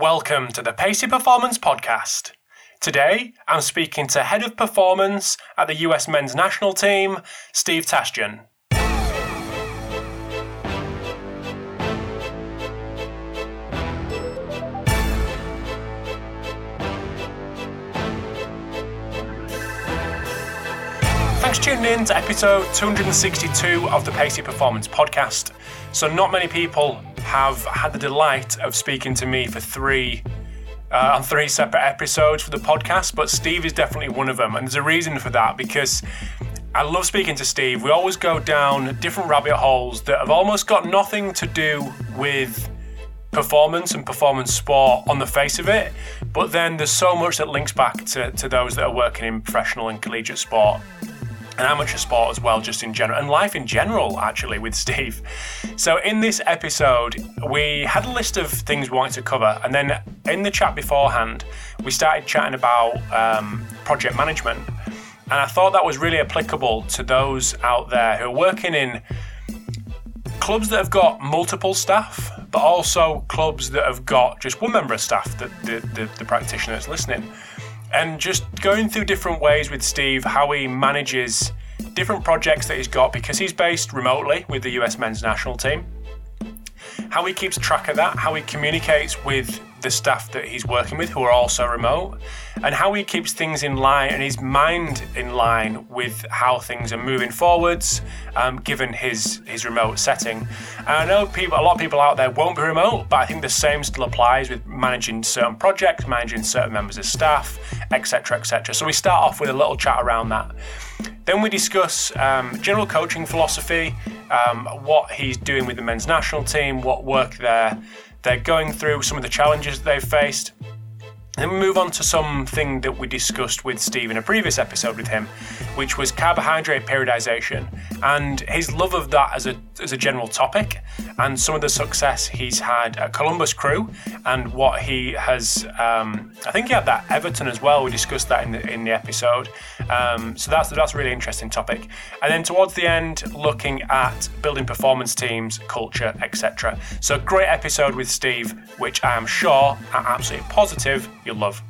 Welcome to the Pacey Performance Podcast. Today, I'm speaking to Head of Performance at the US Men's National Team, Steve Tashjian. Thanks for tuning in to episode 262 of the Pacey Performance Podcast. So, not many people have had the delight of speaking to me for three uh, on three separate episodes for the podcast, but Steve is definitely one of them, and there's a reason for that because I love speaking to Steve. We always go down different rabbit holes that have almost got nothing to do with performance and performance sport on the face of it, but then there's so much that links back to, to those that are working in professional and collegiate sport and amateur sport as well, just in general, and life in general, actually, with Steve. So, in this episode, we had a list of things we wanted to cover, and then in the chat beforehand, we started chatting about um, project management. And I thought that was really applicable to those out there who are working in clubs that have got multiple staff, but also clubs that have got just one member of staff, the, the, the, the practitioner that's listening and just going through different ways with Steve, how he manages different projects that he's got because he's based remotely with the US men's national team. How he keeps track of that, how he communicates with the staff that he's working with who are also remote, and how he keeps things in line and his mind in line with how things are moving forwards, um, given his his remote setting. And I know people, a lot of people out there won't be remote, but I think the same still applies with managing certain projects, managing certain members of staff, etc., etc. So we start off with a little chat around that. Then we discuss um, general coaching philosophy, um, what he's doing with the men's national team, what work they're they're going through, some of the challenges they've faced. Then we move on to something that we discussed with Steve in a previous episode with him, which was carbohydrate periodization and his love of that as a, as a general topic, and some of the success he's had at Columbus Crew, and what he has. Um, I think he had that Everton as well. We discussed that in the in the episode. Um, so that's that's a really interesting topic. And then towards the end, looking at building performance teams, culture, etc. So great episode with Steve, which I am sure, I'm absolutely positive you'll love.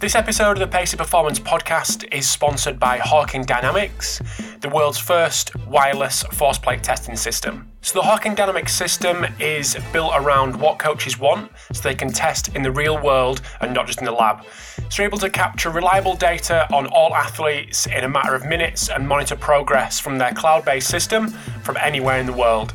This episode of the Pacey Performance podcast is sponsored by Hawkin Dynamics, the world's first wireless force plate testing system. So, the Hawkin Dynamics system is built around what coaches want so they can test in the real world and not just in the lab. So, you're able to capture reliable data on all athletes in a matter of minutes and monitor progress from their cloud based system from anywhere in the world.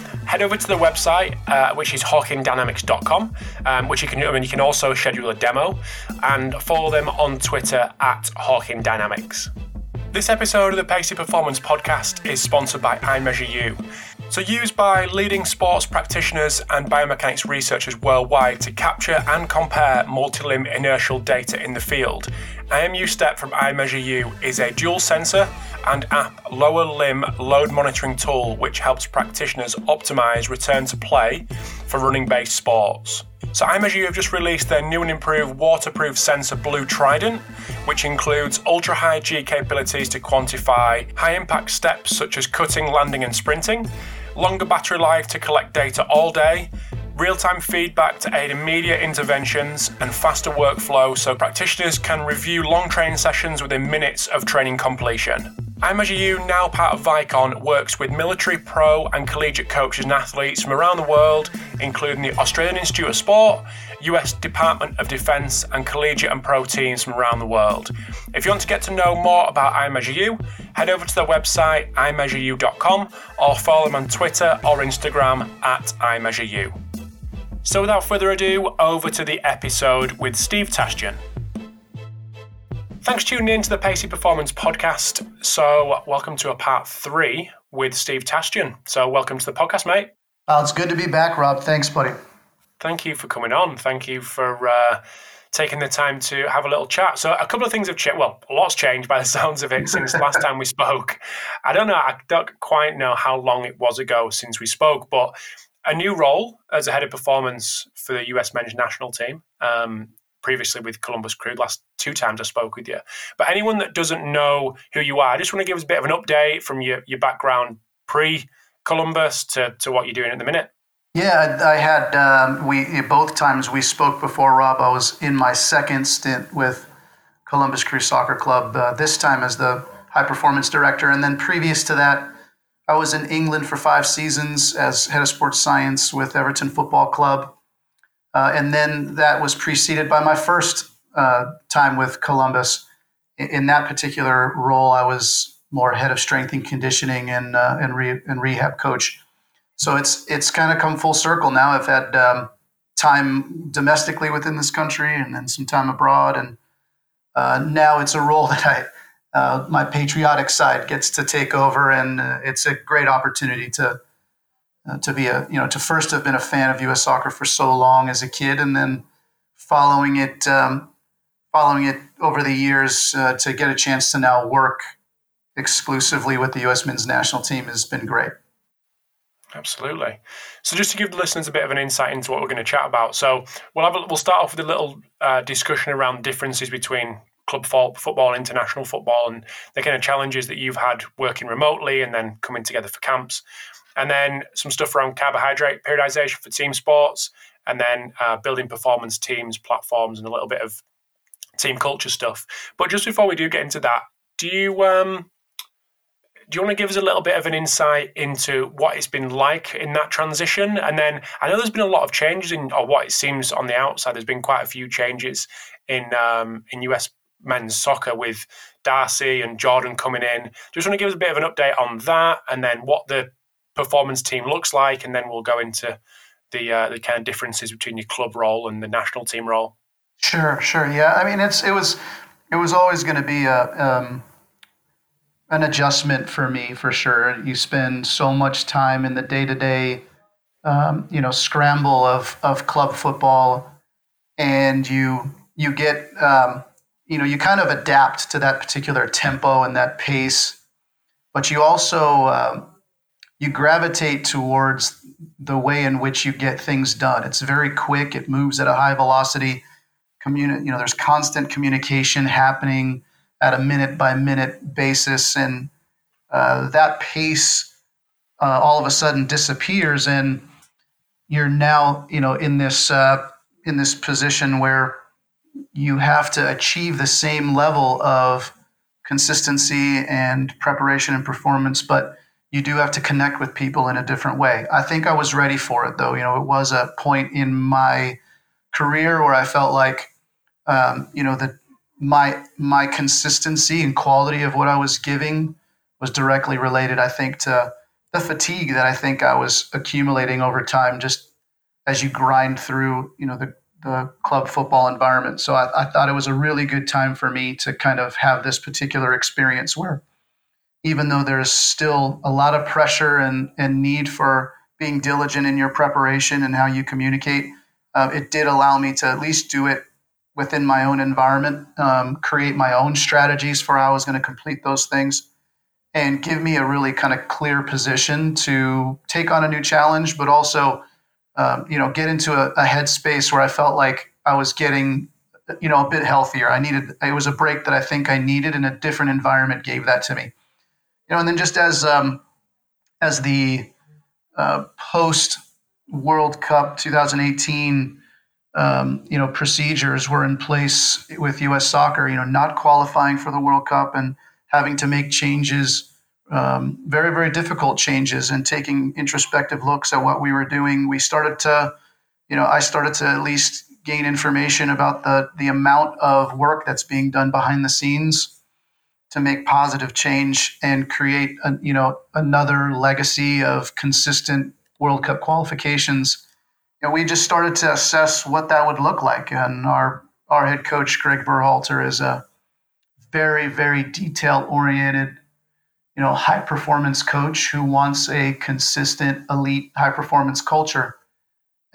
head over to the website, uh, which is hawkindynamics.com, um, which you can, I mean, you can also schedule a demo and follow them on Twitter at hawkindynamics. This episode of the Pacey Performance Podcast is sponsored by iMeasureU. So, used by leading sports practitioners and biomechanics researchers worldwide to capture and compare multi limb inertial data in the field, IMU Step from iMeasureU is a dual sensor and app lower limb load monitoring tool which helps practitioners optimize return to play for running based sports. So iMeasureU have just released their new and improved waterproof sensor Blue Trident, which includes ultra high G capabilities to quantify high impact steps such as cutting, landing, and sprinting, longer battery life to collect data all day, real time feedback to aid immediate interventions, and faster workflow so practitioners can review long training sessions within minutes of training completion. iMeasureU, now part of Vicon, works with military, pro, and collegiate coaches and athletes from around the world, including the Australian Institute of Sport, US Department of Defense, and collegiate and pro teams from around the world. If you want to get to know more about iMeasureU, head over to their website, iMeasureU.com, or follow them on Twitter or Instagram at iMeasureU. So, without further ado, over to the episode with Steve Tashjian. Thanks for tuning in to the Pacey Performance Podcast. So, welcome to a part three with Steve Tashjian. So, welcome to the podcast, mate. Oh, it's good to be back, Rob. Thanks, buddy. Thank you for coming on. Thank you for uh, taking the time to have a little chat. So, a couple of things have changed. Well, a lot's changed by the sounds of it since last time we spoke. I don't know, I don't quite know how long it was ago since we spoke, but a new role as a head of performance for the US men's national team. Um, previously with Columbus Crew, last two times I spoke with you. But anyone that doesn't know who you are, I just want to give us a bit of an update from your, your background pre Columbus to, to what you're doing at the minute. Yeah, I had um, we both times we spoke before Rob. I was in my second stint with Columbus Crew Soccer Club. Uh, this time as the high performance director, and then previous to that, I was in England for five seasons as head of sports science with Everton Football Club, uh, and then that was preceded by my first uh, time with Columbus. In, that particular role, I was more head of strength and conditioning and uh, and, re- and rehab coach so it's it's kind of come full circle now. I've had um, time domestically within this country and then some time abroad, and uh, now it's a role that I uh, my patriotic side gets to take over, and uh, it's a great opportunity to uh, to be a you know to first have been a fan of U.S. soccer for so long as a kid, and then following it um, following it over the years uh, to get a chance to now work exclusively with the U.S. men's national team has been great. Absolutely. So, just to give the listeners a bit of an insight into what we're going to chat about, so we'll have a, we'll start off with a little uh, discussion around differences between club football international football, and the kind of challenges that you've had working remotely and then coming together for camps, and then some stuff around carbohydrate periodization for team sports, and then uh, building performance teams, platforms, and a little bit of team culture stuff. But just before we do get into that, do you um, do you want to give us a little bit of an insight into what it's been like in that transition? And then I know there's been a lot of changes in, or what it seems on the outside, there's been quite a few changes in um, in US men's soccer with Darcy and Jordan coming in. Just want to give us a bit of an update on that, and then what the performance team looks like, and then we'll go into the uh, the kind of differences between your club role and the national team role. Sure, sure, yeah. I mean, it's it was it was always going to be a um, an adjustment for me for sure. You spend so much time in the day to day, you know, scramble of of club football, and you you get um, you know you kind of adapt to that particular tempo and that pace, but you also um, you gravitate towards the way in which you get things done. It's very quick. It moves at a high velocity. Communi- you know, there's constant communication happening at a minute by minute basis, and uh, that pace uh, all of a sudden disappears, and you're now you know in this uh, in this position where you have to achieve the same level of consistency and preparation and performance, but you do have to connect with people in a different way. I think I was ready for it, though. You know, it was a point in my career where I felt like, um, you know, that my my consistency and quality of what I was giving was directly related, I think, to the fatigue that I think I was accumulating over time, just as you grind through, you know, the the club football environment. So I, I thought it was a really good time for me to kind of have this particular experience where even though there's still a lot of pressure and, and need for being diligent in your preparation and how you communicate, uh, it did allow me to at least do it within my own environment, um, create my own strategies for how I was going to complete those things, and give me a really kind of clear position to take on a new challenge, but also, um, you know, get into a, a headspace where I felt like I was getting, you know, a bit healthier. I needed it was a break that I think I needed, and a different environment gave that to me. You know, and then just as um, as the uh, post World Cup 2018 um, you know procedures were in place with U.S. Soccer. You know, not qualifying for the World Cup and having to make changes, um, very very difficult changes, and taking introspective looks at what we were doing. We started to, you know, I started to at least gain information about the the amount of work that's being done behind the scenes to make positive change and create a, you know another legacy of consistent World Cup qualifications you know, we just started to assess what that would look like. And our our head coach Greg Berhalter is a very very detail oriented, you know, high performance coach who wants a consistent elite high performance culture.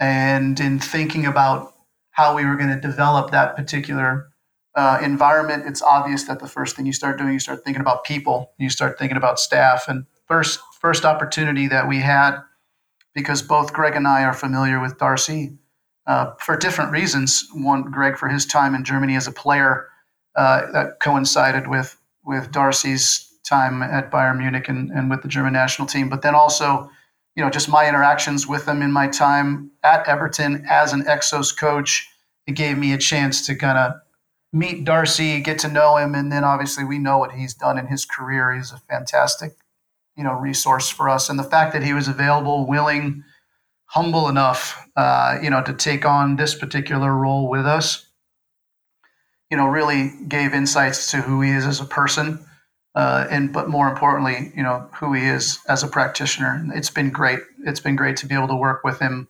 And in thinking about how we were going to develop that particular uh, environment, it's obvious that the first thing you start doing, you start thinking about people, you start thinking about staff. And first, first opportunity that we had, because both Greg and I are familiar with Darcy uh, for different reasons. One, Greg for his time in Germany as a player, uh, that coincided with with Darcy's time at Bayern Munich and, and with the German national team. But then also, you know, just my interactions with them in my time at Everton as an Exos coach, it gave me a chance to kind of meet Darcy, get to know him, and then obviously we know what he's done in his career. He's a fantastic, you know, resource for us, and the fact that he was available, willing, humble enough, uh, you know, to take on this particular role with us, you know, really gave insights to who he is as a person. Uh, and but more importantly, you know who he is as a practitioner. It's been great. It's been great to be able to work with him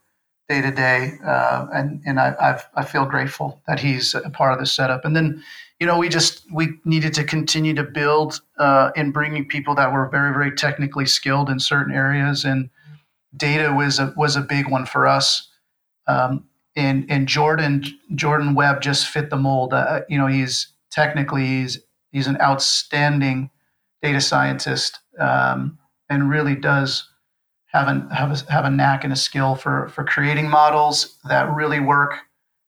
day to day, uh, and and I I've, i feel grateful that he's a part of the setup. And then, you know, we just we needed to continue to build uh, in bringing people that were very very technically skilled in certain areas, and data was a was a big one for us. Um, and and Jordan Jordan Webb just fit the mold. Uh, you know, he's technically he's he's an outstanding data scientist um, and really does have a, have a, have a knack and a skill for, for creating models that really work,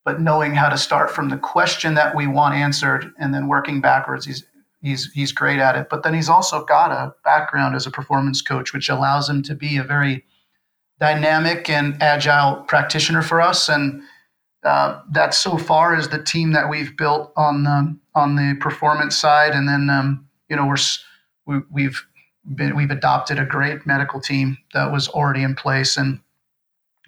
but knowing how to start from the question that we want answered and then working backwards. He's, he's, he's great at it. But then he's also got a background as a performance coach, which allows him to be a very dynamic and agile practitioner for us. And uh, that so far is the team that we've built on the, on the performance side. And then, um, you know, we're, we, we've been, we've adopted a great medical team that was already in place, and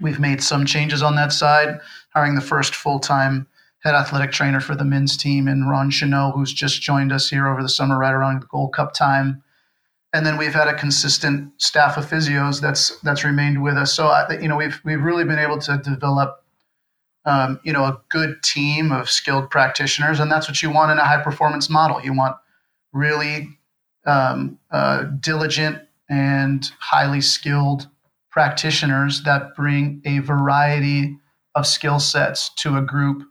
we've made some changes on that side, hiring the first full time head athletic trainer for the men's team, and Ron Chanot, who's just joined us here over the summer, right around the Gold Cup time. And then we've had a consistent staff of physios that's that's remained with us. So I, you know we've we've really been able to develop um, you know a good team of skilled practitioners, and that's what you want in a high performance model. You want really um, uh, diligent and highly skilled practitioners that bring a variety of skill sets to a group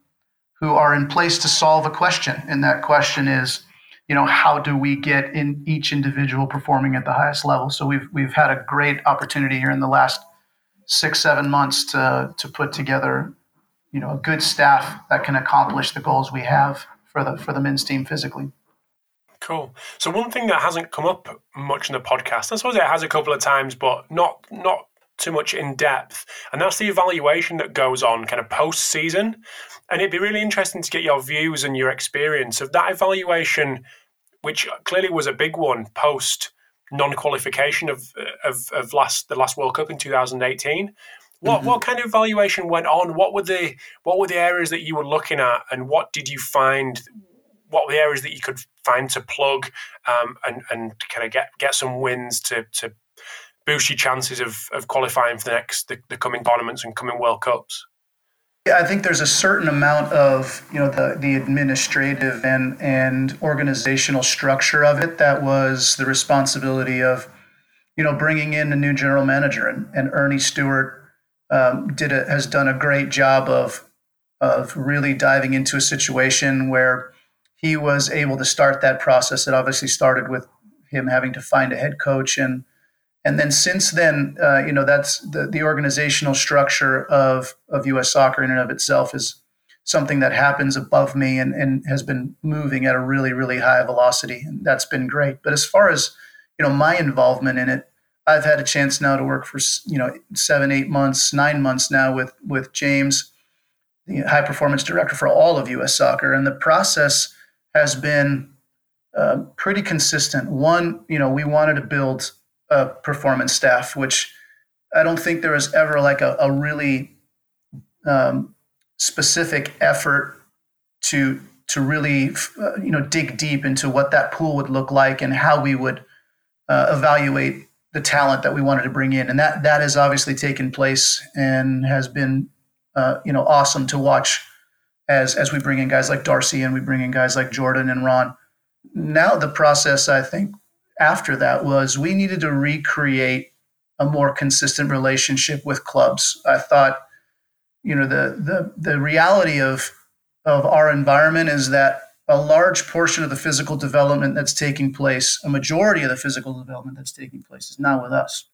who are in place to solve a question. And that question is, you know, how do we get in each individual performing at the highest level? So we've we've had a great opportunity here in the last six seven months to to put together, you know, a good staff that can accomplish the goals we have for the for the men's team physically. Cool. So one thing that hasn't come up much in the podcast, I suppose it has a couple of times, but not not too much in depth, and that's the evaluation that goes on kind of post season. And it'd be really interesting to get your views and your experience of that evaluation, which clearly was a big one post non-qualification of, of of last the last World Cup in 2018. What mm-hmm. what kind of evaluation went on? What were the what were the areas that you were looking at, and what did you find what were the areas that you could find to plug um, and and kind of get get some wins to to boost your chances of of qualifying for the next the, the coming tournaments and coming World Cups? Yeah, I think there's a certain amount of you know the the administrative and and organizational structure of it that was the responsibility of you know bringing in a new general manager and, and Earnie Stewart um, did a, has done a great job of of really diving into a situation where he was able to start that process. It obviously started with him having to find a head coach and and then since then, uh, you know, that's the, the organizational structure of, of U.S. soccer in and of itself is something that happens above me and, and has been moving at a really, really high velocity. And that's been great. But as far as, you know, my involvement in it, I've had a chance now to work for, you know, seven, eight months, nine months now with, with James, the high performance director for all of U.S. soccer. And the process has been uh, pretty consistent. One, you know, we wanted to build a performance staff, which I don't think there was ever like a, a really um, specific effort to to really uh, you know dig deep into what that pool would look like and how we would uh, evaluate the talent that we wanted to bring in, and that that has obviously taken place and has been uh, you know awesome to watch as as we bring in guys like Darcy and we bring in guys like Jordan and Ron. Now the process, I think, after that was we needed to recreate a more consistent relationship with clubs. I thought you know the the the reality of of our environment is that a large portion of the physical development that's taking place, a majority of the physical development that's taking place, is not with us.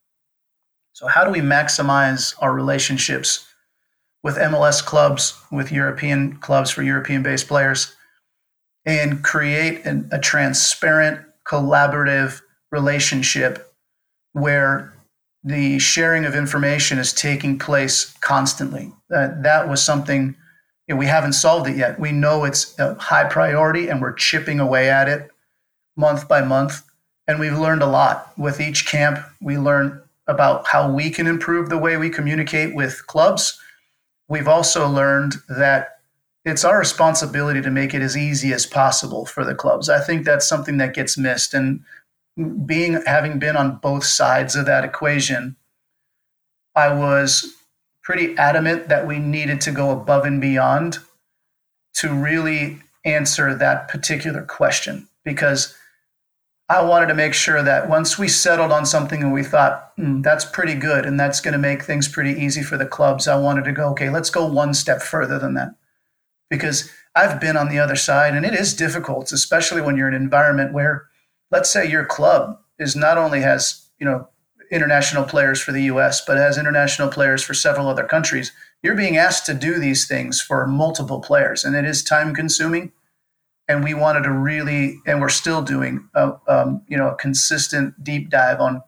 So, how do we maximize our relationships with MLS clubs, with European clubs for European based players, and create an, a transparent, collaborative relationship where the sharing of information is taking place constantly? That, that was something you know, we haven't solved it yet. We know it's a high priority and we're chipping away at it month by month. And we've learned a lot. With each camp, we learn about how we can improve the way we communicate with clubs. We've also learned that it's our responsibility to make it as easy as possible for the clubs. I think that's something that gets missed. And being having been on both sides of that equation, I was pretty adamant that we needed to go above and beyond to really answer that particular question because I wanted to make sure that once we settled on something and we thought mm, that's pretty good and that's going to make things pretty easy for the clubs, I wanted to go, okay, let's go one step further than that. Because I've been on the other side and it is difficult, especially when you're in an environment where, let's say, your club is not only has, you know, international players for the US, but has international players for several other countries, you're being asked to do these things for multiple players, and it is time consuming. And we wanted to really, and we're still doing, a, um, you know, a consistent deep dive on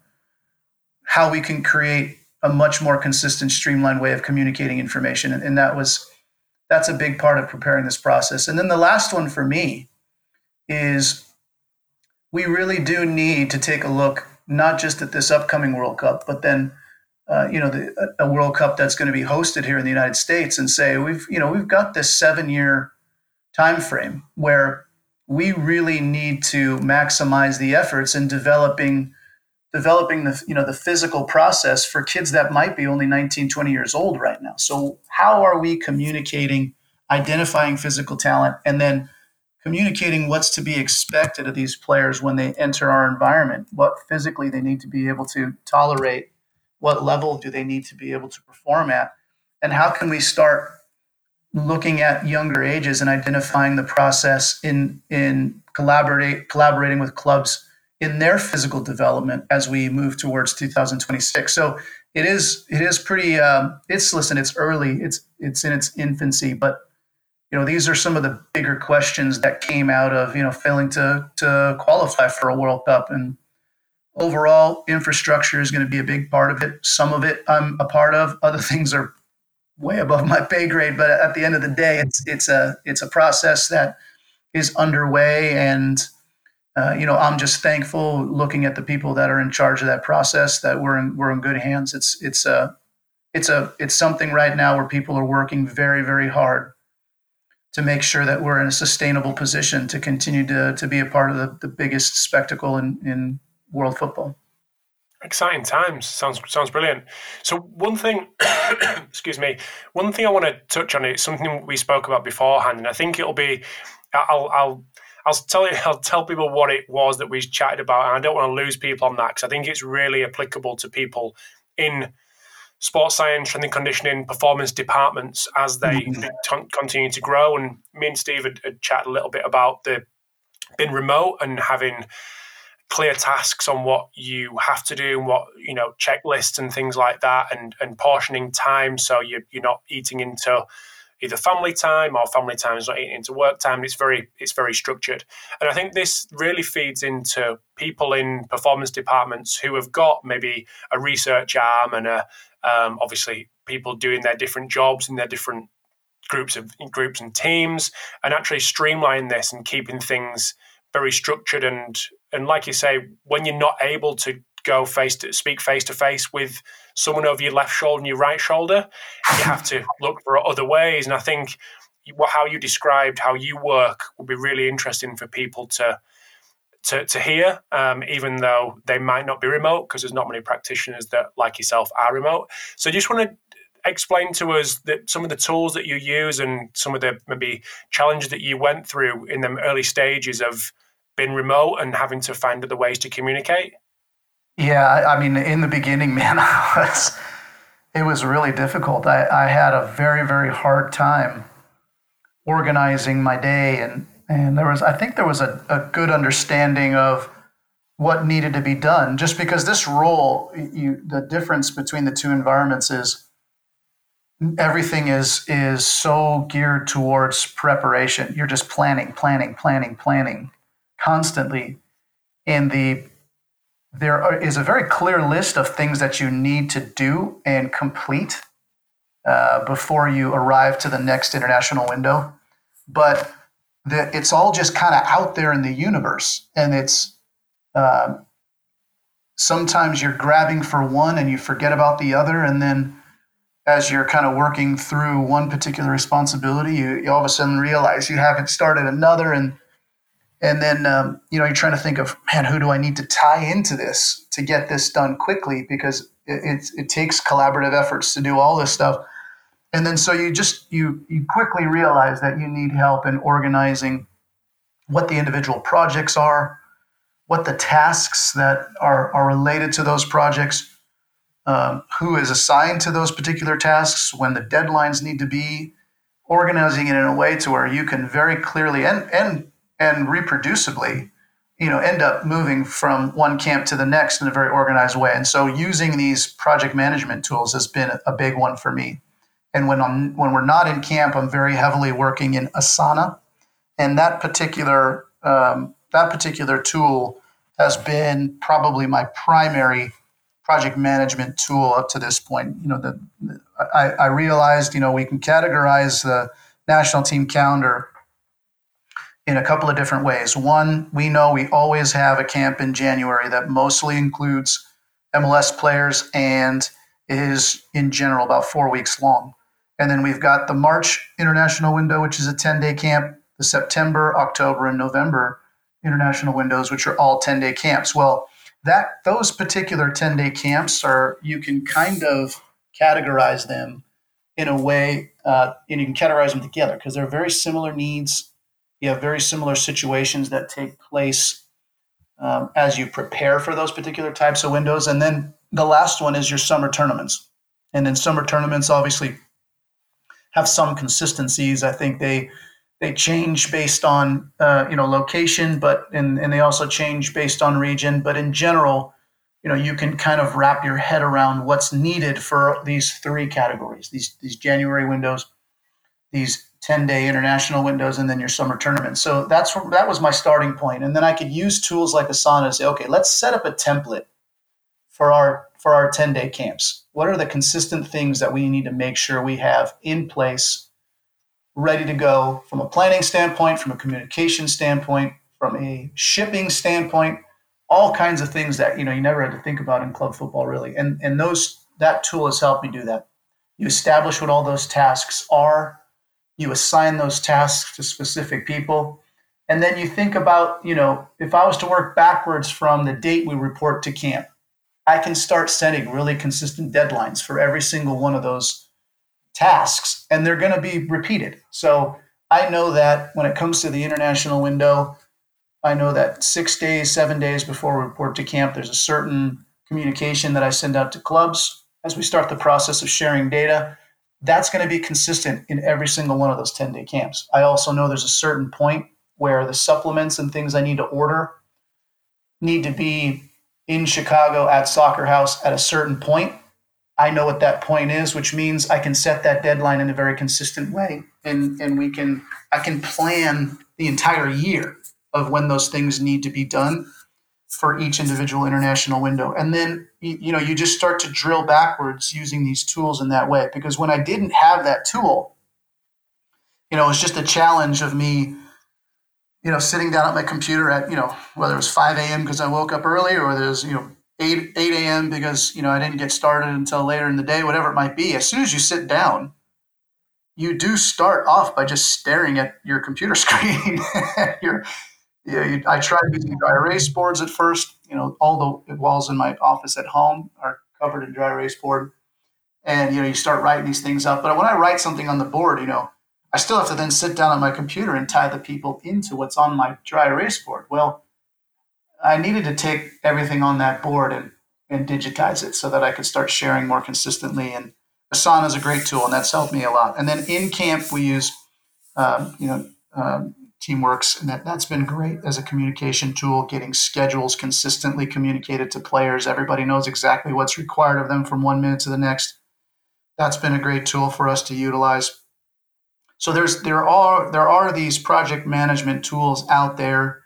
how we can create a much more consistent, streamlined way of communicating information, and, and that was that's a big part of preparing this process. And then the last one for me is we really do need to take a look not just at this upcoming World Cup, but then uh, you know the, a World Cup that's going to be hosted here in the United States, and say we've you know we've got this seven year time frame where we really need to maximize the efforts in developing developing the you know the physical process for kids that might be only 19 20 years old right now. So how are we communicating identifying physical talent and then communicating what's to be expected of these players when they enter our environment, what physically they need to be able to tolerate, what level do they need to be able to perform at, and how can we start looking at younger ages and identifying the process in in collaborate collaborating with clubs in their physical development as we move towards 2026. So it is it is pretty um, it's listen it's early it's it's in its infancy, but you know, these are some of the bigger questions that came out of, you know, failing to, to qualify for a World Cup. And overall, infrastructure is going to be a big part of it. Some of it I'm a part of, other things are way above my pay grade. But at the end of the day, it's, it's, a, it's a process that is underway. And, uh, you know, I'm just thankful looking at the people that are in charge of that process that we're in, we're in good hands. It's, it's a, it's a, it's something right now where people are working very, very hard to make sure that we're in a sustainable position to continue to, to be a part of the, the biggest spectacle in, in world football. Exciting times. Sounds sounds brilliant. So one thing, excuse me, one thing I want to touch on is something we spoke about beforehand, and I think it'll be, I'll I'll I'll tell you, I'll tell people what it was that we chatted about, and I don't want to lose people on that because I think it's really applicable to people in sports science, strength and conditioning, performance departments as they mm-hmm. continue to grow. And me and Steve had, had chatted a little bit about the being remote and having clear tasks on what you have to do and what you know checklists and things like that and and portioning time so you you're not eating into either family time or family time is not eating into work time. It's very it's very structured. And i think this really feeds into people in performance departments who have got maybe a research arm and a um, obviously, people doing their different jobs in their different groups of groups and teams, and actually streamline this and keeping things very structured and and like you say, when you're not able to go face to speak face to face with someone over your left shoulder and your right shoulder, you have to look for other ways. And I think how you described how you work would be really interesting for people to to, to hear, um, even though they might not be remote, because there's not many practitioners that, like yourself, are remote. So, just want to explain to us that some of the tools that you use and some of the maybe challenges that you went through in the early stages of being remote and having to find other ways to communicate. Yeah, I mean, in the beginning, man, I was it was really difficult. I, I had a very, very hard time organizing my day and and there was I think there was a, a good understanding of what needed to be done just because this role you the difference between the two environments is everything is is so geared towards preparation you're just planning planning planning planning constantly in the there is a very clear list of things that you need to do and complete uh, before you arrive to the next international window. But the, it's all just kind of out there in the universe and it's uh, sometimes you're grabbing for one and you forget about the other and then as you're kind of working through one particular responsibility you, you all of a sudden realize you haven't started another and and then um, you know you're trying to think of man who do i need to tie into this to get this done quickly? Because it, it, it takes collaborative efforts to do all this stuff. And then so you just you you quickly realize that you need help in organizing what the individual projects are what the tasks that are, are related to those projects um, who is assigned to those particular tasks when the deadlines need to be organizing it in a way to where you can very clearly and and and reproducibly you know end up moving from one camp to the next in a very organized way. And so using these project management tools has been a big one for me. And when I'm when we're not in camp, I'm very heavily working in Asana, and that particular um, that particular tool has been probably my primary project management tool up to this point. You know, the, I, I realized you know we can categorize the national team calendar in a couple of different ways. One, we know we always have a camp in January that mostly includes MLS players and is in general about four weeks long. And then we've got the March international window, which is a 10 day camp, the September, October, and November international windows, which are all 10 day camps. Well, that those particular 10 day camps are, you can kind of categorize them in a way, uh, and you can categorize them together because they're very similar needs. You have very similar situations that take place um, as you prepare for those particular types of windows. And then the last one is your summer tournaments. And then summer tournaments obviously have some consistencies. I think they they change based on uh, you know location, but and, and they also change based on region. But in general, you know you can kind of wrap your head around what's needed for these three categories: these these January windows, these 10 day international windows, and then your summer tournament. So that's that was my starting point, and then I could use tools like Asana to say, okay, let's set up a template for our for our 10 day camps? What are the consistent things that we need to make sure we have in place, ready to go from a planning standpoint, from a communication standpoint, from a shipping standpoint, all kinds of things that you know you never had to think about in club football really. And and those that tool has helped me do that. You establish what all those tasks are, you assign those tasks to specific people, and then you think about, you know, if I was to work backwards from the date we report to camp, I can start setting really consistent deadlines for every single one of those tasks, and they're going to be repeated. So I know that when it comes to the international window, I know that six days, seven days before we report to camp, there's a certain communication that I send out to clubs as we start the process of sharing data. That's going to be consistent in every single one of those 10 day camps. I also know there's a certain point where the supplements and things I need to order need to be in Chicago at Soccer House at a certain point. I know what that point is, which means I can set that deadline in a very consistent way, and and we can I can plan the entire year of when those things need to be done for each individual international window, and then you know you just start to drill backwards using these tools in that way. Because when I didn't have that tool, you know, it was just a challenge of me you know, sitting down at my computer at, you know, whether it was 5 a.m. because I woke up early or there's, you know, 8, 8 a.m. because, you know, I didn't get started until later in the day, whatever it might be. As soon as you sit down, you do start off by just staring at your computer screen. You're, know, you, I tried using dry erase boards at first. You know, all the walls in my office at home are covered in dry erase board. And, you know, you start writing these things up. But when I write something on the board, you know, I still have to then sit down at my computer and tie the people into what's on my dry erase board. Well, I needed to take everything on that board and, and digitize it so that I could start sharing more consistently. And Asana is a great tool, and that's helped me a lot. And then in camp, we use, um, you know, um, Teamworks, and that, that's been great as a communication tool, getting schedules consistently communicated to players. Everybody knows exactly what's required of them from one minute to the next. That's been a great tool for us to utilize. So there's there are there are these project management tools out there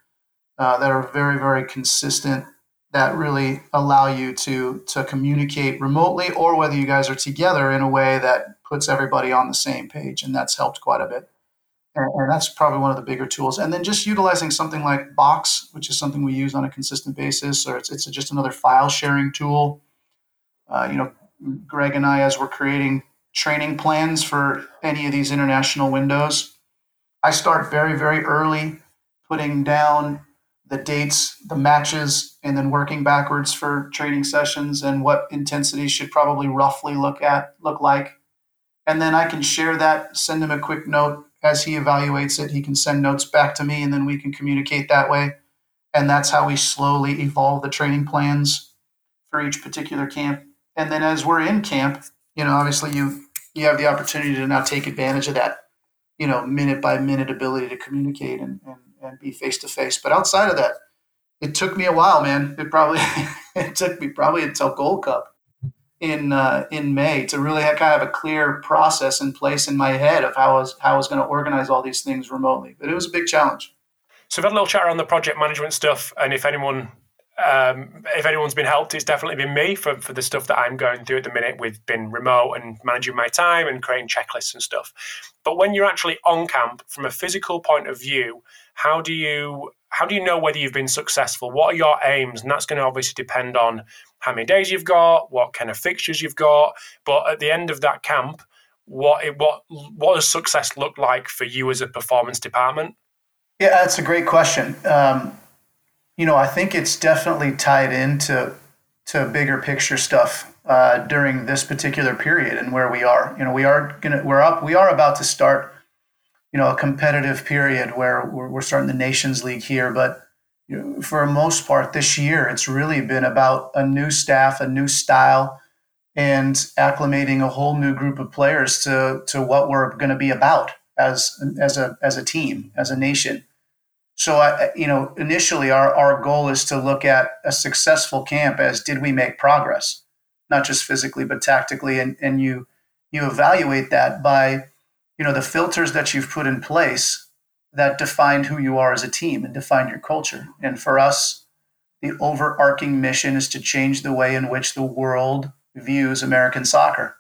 uh, that are very very consistent that really allow you to to communicate remotely or whether you guys are together in a way that puts everybody on the same page and that's helped quite a bit and, and that's probably one of the bigger tools and then just utilizing something like box which is something we use on a consistent basis or it's, it's just another file sharing tool uh, you know greg and i as we're creating training plans for any of these international windows i start very very early putting down the dates, the matches, and then working backwards for training sessions and what intensity should probably roughly look at look like. And then I can share that, send them a quick note as he evaluates it. He can send notes back to me, and then we can communicate that way. And that's how we slowly evolve the training plans for each particular camp. And then as we're in camp, you know, obviously you you have the opportunity to now take advantage of that, you know, minute by minute ability to communicate and, and and be face to face. But outside of that, it took me a while, man. It probably it took me probably until Gold Cup in uh, in May to really have kind of a clear process in place in my head of how I was how I was going to organize all these things remotely. But it was a big challenge. So we've had a little chat around the project management stuff, and if anyone um, if anyone's been helped, it's definitely been me for, for the stuff that I'm going through at the minute with being remote and managing my time and creating checklists and stuff. But when you're actually on camp, from a physical point of view, how do you how do you know whether you've been successful? What are your aims? And that's going to obviously depend on how many days you've got, what kind of fixtures you've got. But at the end of that camp, what what what does success look like for you as a performance department? Yeah, that's a great question. Um, you know, I think it's definitely tied into to bigger picture stuff uh, during this particular period and where we are. You know, we are gonna we're up we are about to start you know a competitive period where we're, we're starting the Nations League here, but for the most part this year, it's really been about a new staff, a new style, and acclimating a whole new group of players to to what we're going to be about as as a as a team, as a nation. So, I, you know, initially our, our goal is to look at a successful camp as did we make progress, not just physically but tactically, and and you you evaluate that by you know the filters that you've put in place that defined who you are as a team and defined your culture. And for us, the overarching mission is to change the way in which the world views American soccer.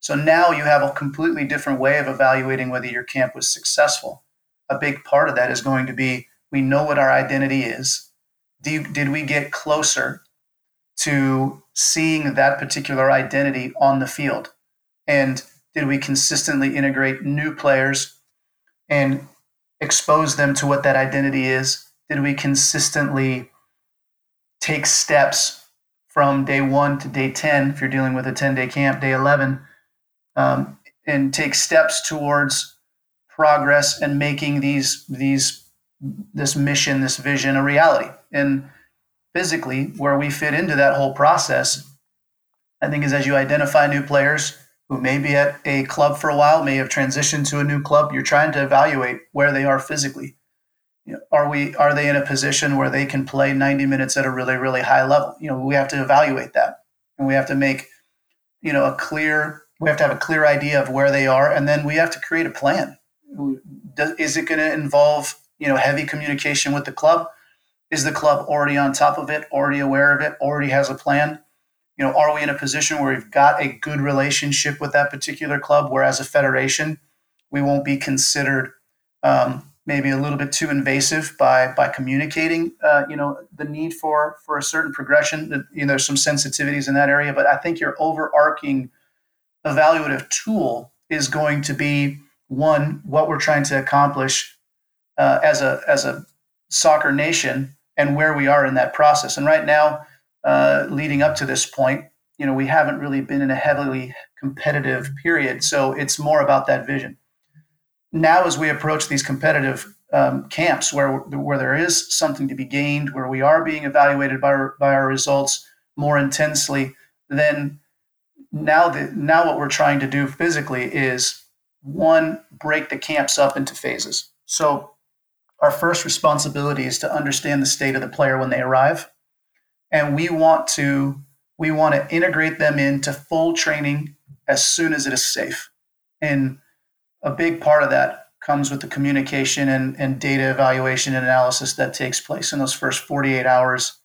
So now you have a completely different way of evaluating whether your camp was successful. A big part of that is going to be we know what our identity is. Did, did we get closer to seeing that particular identity on the field? And did we consistently integrate new players and expose them to what that identity is? Did we consistently take steps from day one to day 10, if you're dealing with a 10 day camp, day 11, um, and take steps towards progress and making these, these, this mission, this vision a reality? And physically, where we fit into that whole process, I think is as you identify new players, who may be at a club for a while, may have transitioned to a new club. You're trying to evaluate where they are physically. You know, are we are they in a position where they can play 90 minutes at a really really high level? You know, we have to evaluate that, and we have to make you know a clear. We have to have a clear idea of where they are, and then we have to create a plan. Is it going to involve you know heavy communication with the club? Is the club already on top of it, already aware of it, already has a plan? You know, are we in a position where we've got a good relationship with that particular club, where as a federation, we won't be considered um, maybe a little bit too invasive by by communicating, uh, you know, the need for for a certain progression. You know, there's some sensitivities in that area, but I think your overarching evaluative tool is going to be one what we're trying to accomplish uh, as a as a soccer nation and where we are in that process. And right now uh, leading up to this point, you know, we haven't really been in a heavily competitive period. So it's more about that vision. Now, as we approach these competitive um, camps where, where there is something to be gained, where we are being evaluated by our, by our results more intensely, then now the now what we're trying to do physically is one break the camps up into phases. So our first responsibility is to understand the state of the player when they arrive, and we want to we want to integrate them into full training as soon as it is safe. And a big part of that comes with the communication and, and data evaluation and analysis that takes place in those first 48 hours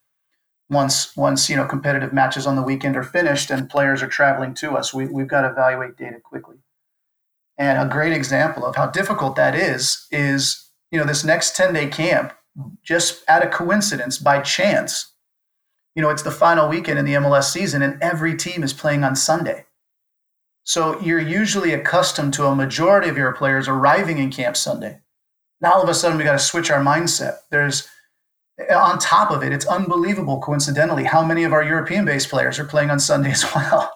once once you know competitive matches on the weekend are finished and players are traveling to us we, we've got to evaluate data quickly and a great example of how difficult that is is you know this next 10 day camp just out of coincidence by chance you know it's the final weekend in the mls season and every team is playing on sunday so you're usually accustomed to a majority of your players arriving in camp sunday now all of a sudden we got to switch our mindset there's on top of it, it's unbelievable, coincidentally, how many of our European based players are playing on Sunday as well.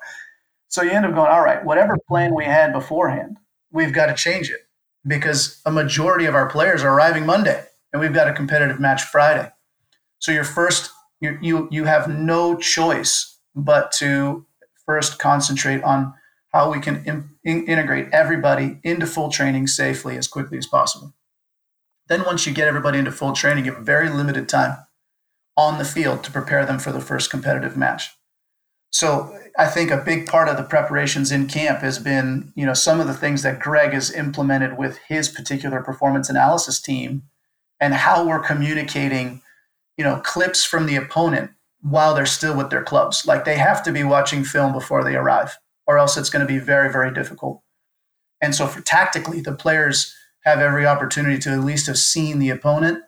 So you end up going, all right, whatever plan we had beforehand, we've got to change it because a majority of our players are arriving Monday and we've got a competitive match Friday. So your first, you, you, you have no choice but to first concentrate on how we can in, integrate everybody into full training safely as quickly as possible. Then, once you get everybody into full training, you have very limited time on the field to prepare them for the first competitive match. So, I think a big part of the preparations in camp has been, you know, some of the things that Greg has implemented with his particular performance analysis team and how we're communicating, you know, clips from the opponent while they're still with their clubs. Like they have to be watching film before they arrive, or else it's going to be very, very difficult. And so, for tactically, the players have every opportunity to at least have seen the opponent.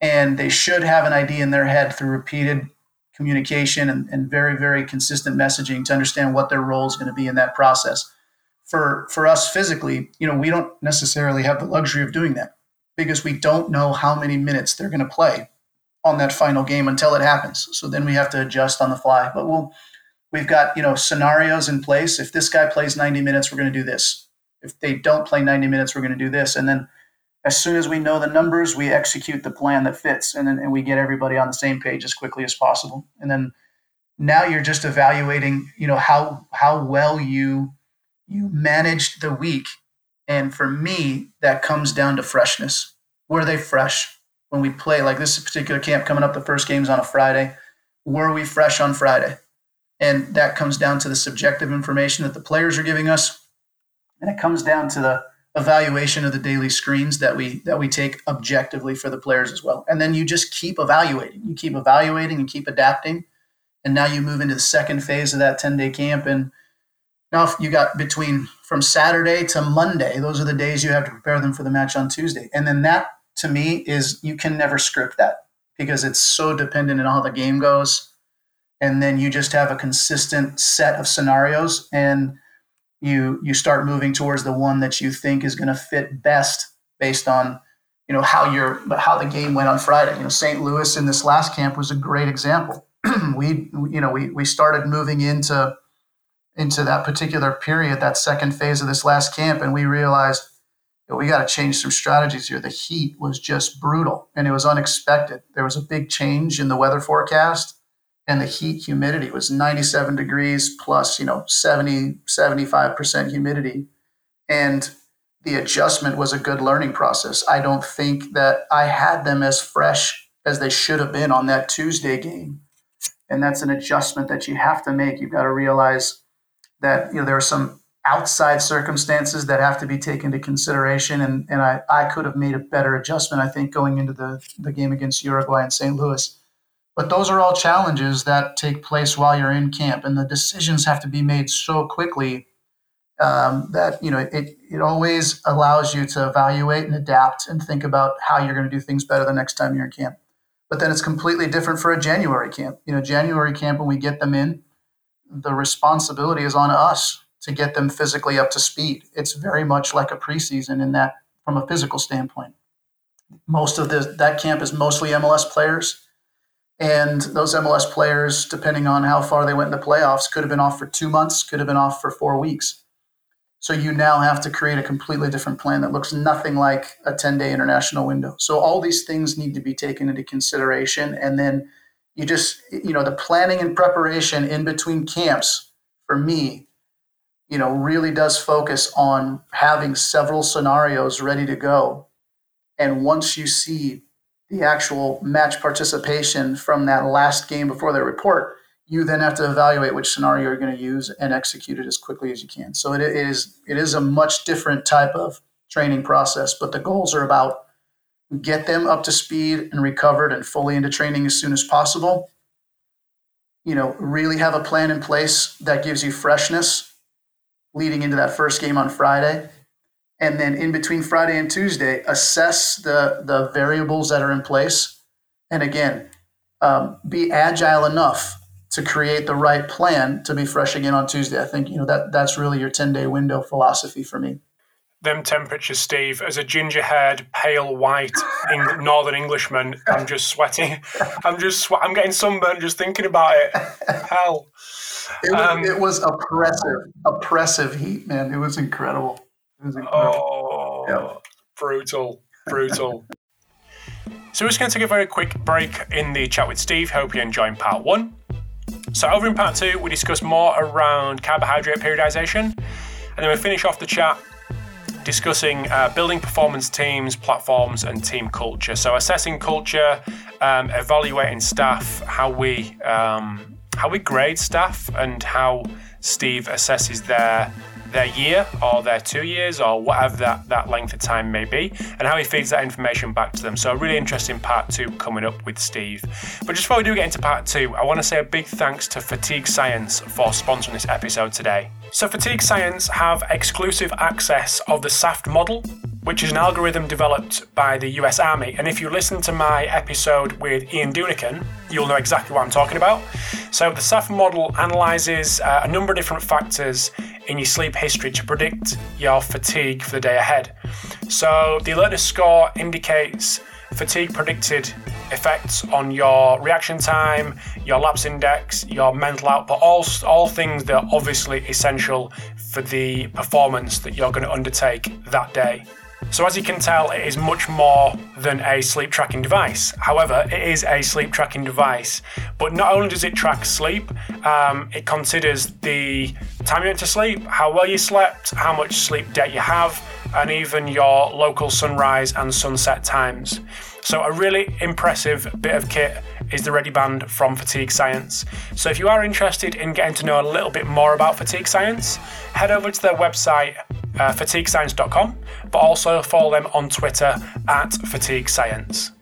And they should have an idea in their head through repeated communication and, and very, very consistent messaging to understand what their role is going to be in that process. For, for us physically, you know, we don't necessarily have the luxury of doing that because we don't know how many minutes they're going to play on that final game until it happens. So then we have to adjust on the fly. But we'll we've got, you know, scenarios in place. If this guy plays 90 minutes, we're going to do this if they don't play 90 minutes, we're going to do this. And then as soon as we know the numbers, we execute the plan that fits and then and we get everybody on the same page as quickly as possible. And then now you're just evaluating, you know, how how well you you managed the week. And for me, that comes down to freshness. Were they fresh when we play? Like this particular camp coming up, the first game's on a Friday. Were we fresh on Friday? And that comes down to the subjective information that the players are giving us and it comes down to the evaluation of the daily screens that we that we take objectively for the players as well. And then you just keep evaluating. You keep evaluating and keep adapting. And now you move into the second phase of that 10-day camp. And now you got between from Saturday to Monday, those are the days you have to prepare them for the match on Tuesday. And then that to me is you can never script that because it's so dependent on how the game goes. And then you just have a consistent set of scenarios. And you you start moving towards the one that you think is going to fit best based on you know how your how the game went on Friday. You know, St. Louis in this last camp was a great example. we you know we we started moving into into that particular period, that second phase of this last camp, and we realized we got to change some strategies here. The heat was just brutal and it was unexpected. There was a big change in the weather forecast and the heat humidity was 97 degrees plus you know 70 75% humidity and the adjustment was a good learning process i don't think that i had them as fresh as they should have been on that tuesday game and that's an adjustment that you have to make you've got to realize that you know there are some outside circumstances that have to be taken into consideration and, and I, I could have made a better adjustment i think going into the, the game against uruguay and st louis but those are all challenges that take place while you're in camp, and the decisions have to be made so quickly um, that you know it it always allows you to evaluate and adapt and think about how you're going to do things better the next time you're in camp. But then it's completely different for a January camp. You know, January camp when we get them in, the responsibility is on us to get them physically up to speed. It's very much like a preseason in that from a physical standpoint. Most of the that camp is mostly MLS players and those MLS players, depending on how far they went in the playoffs, could have been off for two months, could have been off for four weeks. So you now have to create a completely different plan that looks nothing like a 10 day international window. So all these things need to be taken into consideration. And then you just, you know, the planning and preparation in between camps for me you know, really does focus on having several scenarios ready to go. And once you see the actual match participation from that last game before they report, you then have to evaluate which scenario you're going to use and execute it as quickly as you can. So it is it is a much different type of training process, but the goals are about get them up to speed and recovered and fully into training as soon as possible. You know, really have a plan in place that gives you freshness leading into that first game on Friday. And then in between Friday and Tuesday, assess the, the variables that are in place. And again, um, be agile enough to create the right plan to be fresh again on Tuesday. I think, you know, that that's really your 10 day window philosophy for me them temperatures, Steve, as a ginger haired, pale white Eng- northern Englishman, I'm just sweating. I'm just, swe- I'm getting sunburnt just thinking about it. Hell. It was, um, it was oppressive, oppressive heat, man. It was incredible. It was incredible. Oh, brutal, brutal. so we're just going to take a very quick break in the chat with Steve. Hope you're enjoying part one. So over in part two, we discuss more around carbohydrate periodization, and then we finish off the chat discussing uh, building performance teams, platforms, and team culture. So assessing culture, um, evaluating staff, how we um, how we grade staff, and how Steve assesses their their year or their two years or whatever that, that length of time may be, and how he feeds that information back to them. So, a really interesting part two coming up with Steve. But just before we do get into part two, I want to say a big thanks to Fatigue Science for sponsoring this episode today. So, Fatigue Science have exclusive access of the SAFT model, which is an algorithm developed by the US Army. And if you listen to my episode with Ian Dunican, you'll know exactly what I'm talking about. So, the SAFT model analyzes uh, a number of different factors in your sleep history to predict your fatigue for the day ahead. So, the alertness score indicates fatigue predicted effects on your reaction time, your lapse index, your mental output, all, all things that are obviously essential for the performance that you're going to undertake that day. So, as you can tell, it is much more than a sleep tracking device. However, it is a sleep tracking device. But not only does it track sleep, um, it considers the time you went to sleep, how well you slept, how much sleep debt you have, and even your local sunrise and sunset times. So, a really impressive bit of kit is the ReadiBand from Fatigue Science. So, if you are interested in getting to know a little bit more about Fatigue Science, head over to their website, uh, fatiguescience.com, but also follow them on Twitter at Fatigue Science.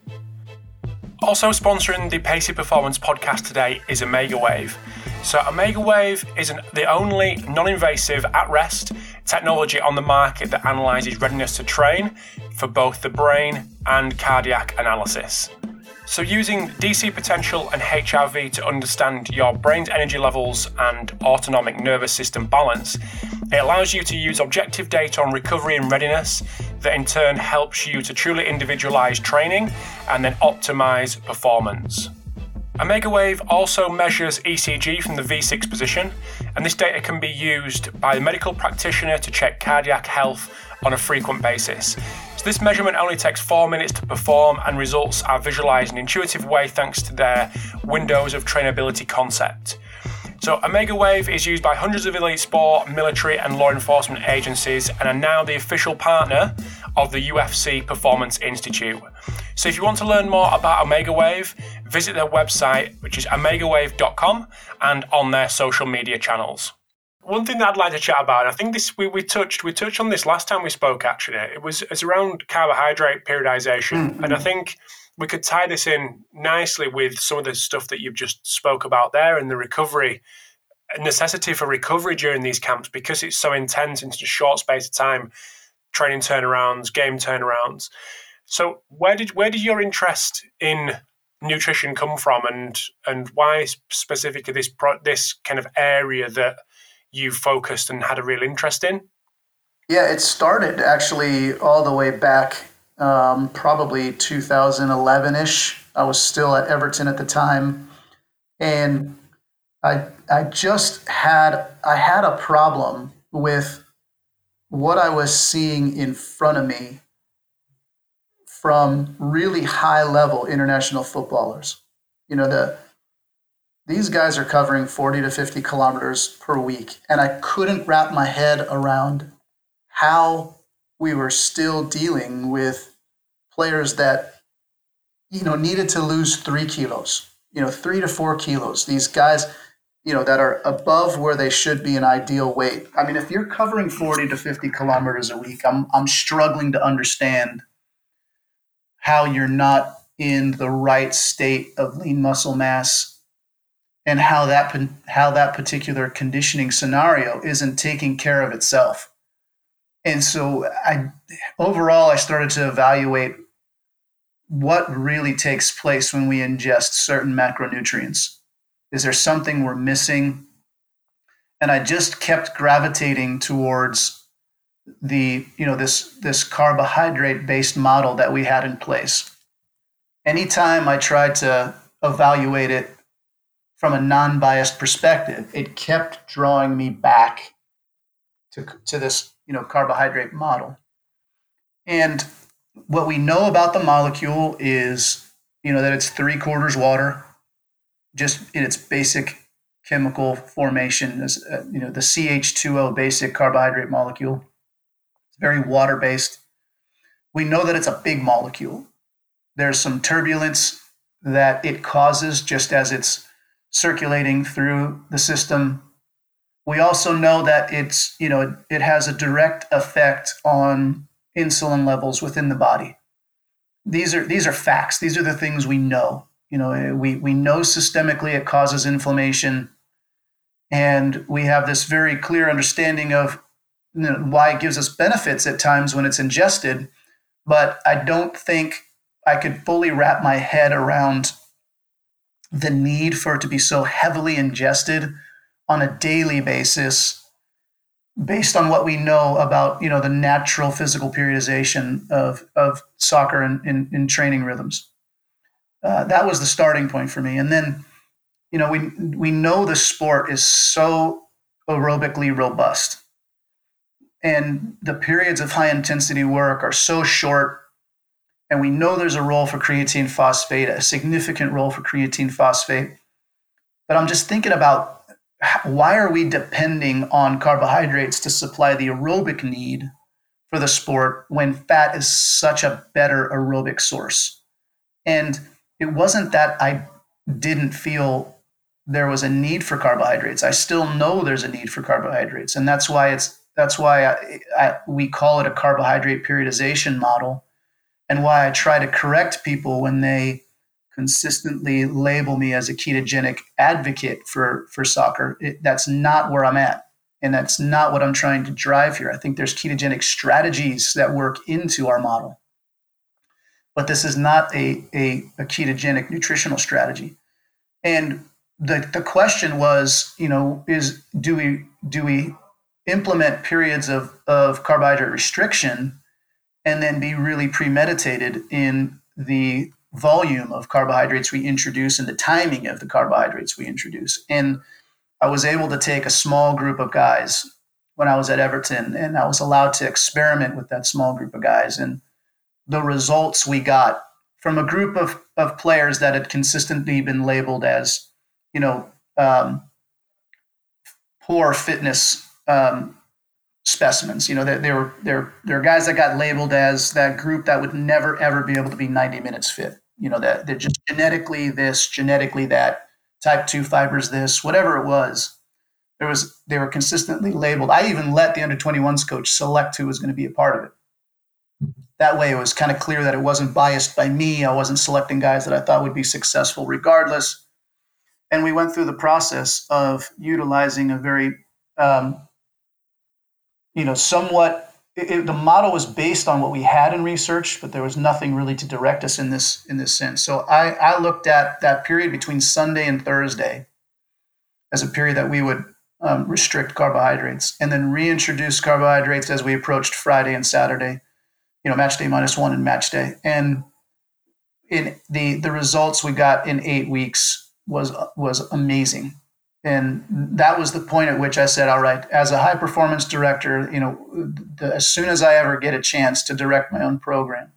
Also sponsoring the Pacey Performance podcast today is Omegawave. So, Omegawave is an, the only non invasive at rest technology on the market that analyzes readiness to train for both the brain and cardiac analysis. So, using DC potential and HRV to understand your brain's energy levels and autonomic nervous system balance, it allows you to use objective data on recovery and readiness that in turn helps you to truly individualize training and then optimize performance. Omegawave also measures ECG from the V6 position, and this data can be used by the medical practitioner to check cardiac health on a frequent basis. This measurement only takes four minutes to perform, and results are visualized in an intuitive way thanks to their windows of trainability concept. So, Omegawave is used by hundreds of elite sport, military, and law enforcement agencies and are now the official partner of the UFC Performance Institute. So, if you want to learn more about Omegawave, visit their website, which is omegawave.com, and on their social media channels one thing that I'd like to chat about, I think this we, we touched we touched on this last time we spoke. Actually, it was it's around carbohydrate periodization, mm-hmm. and I think we could tie this in nicely with some of the stuff that you've just spoke about there and the recovery necessity for recovery during these camps because it's so intense in such a short space of time, training turnarounds, game turnarounds. So where did where did your interest in nutrition come from, and and why specifically this pro, this kind of area that you focused and had a real interest in? Yeah, it started actually all the way back, um, probably 2011 ish. I was still at Everton at the time, and I I just had I had a problem with what I was seeing in front of me from really high level international footballers. You know the these guys are covering 40 to 50 kilometers per week. And I couldn't wrap my head around how we were still dealing with players that, you know, needed to lose three kilos, you know, three to four kilos. These guys, you know, that are above where they should be an ideal weight. I mean, if you're covering 40 to 50 kilometers a week, I'm, I'm struggling to understand how you're not in the right state of lean muscle mass and how that how that particular conditioning scenario isn't taking care of itself. And so I overall I started to evaluate what really takes place when we ingest certain macronutrients. Is there something we're missing? And I just kept gravitating towards the, you know, this this carbohydrate based model that we had in place. Anytime I tried to evaluate it from a non-biased perspective, it kept drawing me back to, to this you know carbohydrate model. And what we know about the molecule is you know that it's three quarters water, just in its basic chemical formation as uh, you know the CH2O basic carbohydrate molecule. It's very water based. We know that it's a big molecule. There's some turbulence that it causes just as it's circulating through the system. We also know that it's, you know, it, has a direct effect on insulin levels within the body. These are these are facts. These are the things we know. You know, eh, we we know systemically it causes inflammation, and we have this very clear understanding of you know, why it gives us benefits at times when it's ingested. But I don't think I could fully wrap my head around the need for it to be so heavily ingested on a daily basis based on what we know about you know the natural physical periodization of, of soccer and in, in, training rhythms. Uh, that was the starting point for me. And then you know we we know the sport is so aerobically robust. And the periods of high intensity work are so short and we know there's a role for creatine phosphate, a significant role for creatine phosphate. But I'm just thinking about why are we depending on carbohydrates to supply the aerobic need for the sport when fat is such a better aerobic source? And it wasn't that I didn't feel there was a need for carbohydrates. I still know there's a need for carbohydrates, and that's why it's that's why I, I, we call it a carbohydrate periodization model and why I try to correct people when they consistently label me as a ketogenic advocate for for soccer. It, that's not where I'm at, and that's not what I'm trying to drive here. I think there's ketogenic strategies that work into our model, but this is not a a, a ketogenic nutritional strategy. And the the question was, you know, is do we do we implement periods of of carbohydrate restriction? And then be really premeditated in the volume of carbohydrates we introduce and the timing of the carbohydrates we introduce. And I was able to take a small group of guys when I was at Everton, and I was allowed to experiment with that small group of guys. And the results we got from a group of, of players that had consistently been labeled as, you know, um, poor fitness um, specimens. You know, they, they were they're they're guys that got labeled as that group that would never ever be able to be 90 minutes fit. You know, that they're just genetically this, genetically that, type two fibers this, whatever it was. There was they were consistently labeled. I even let the under 21s coach select who was going to be a part of it. That way, it was kind of clear that it wasn't biased by me. I wasn't selecting guys that I thought would be successful regardless. And we went through the process of utilizing a very um, you know, somewhat it, it, the model was based on what we had in research, but there was nothing really to direct us in this in this sense. So I, I looked at that period between Sunday and Thursday as a period that we would um, restrict carbohydrates and then reintroduce carbohydrates as we approached Friday and Saturday, you know, match day minus one and match day. And in the the results we got in eight weeks was was amazing and that was the point at which I said, all right, as a high performance director, you know, the, as soon as I ever get a chance to direct my own program,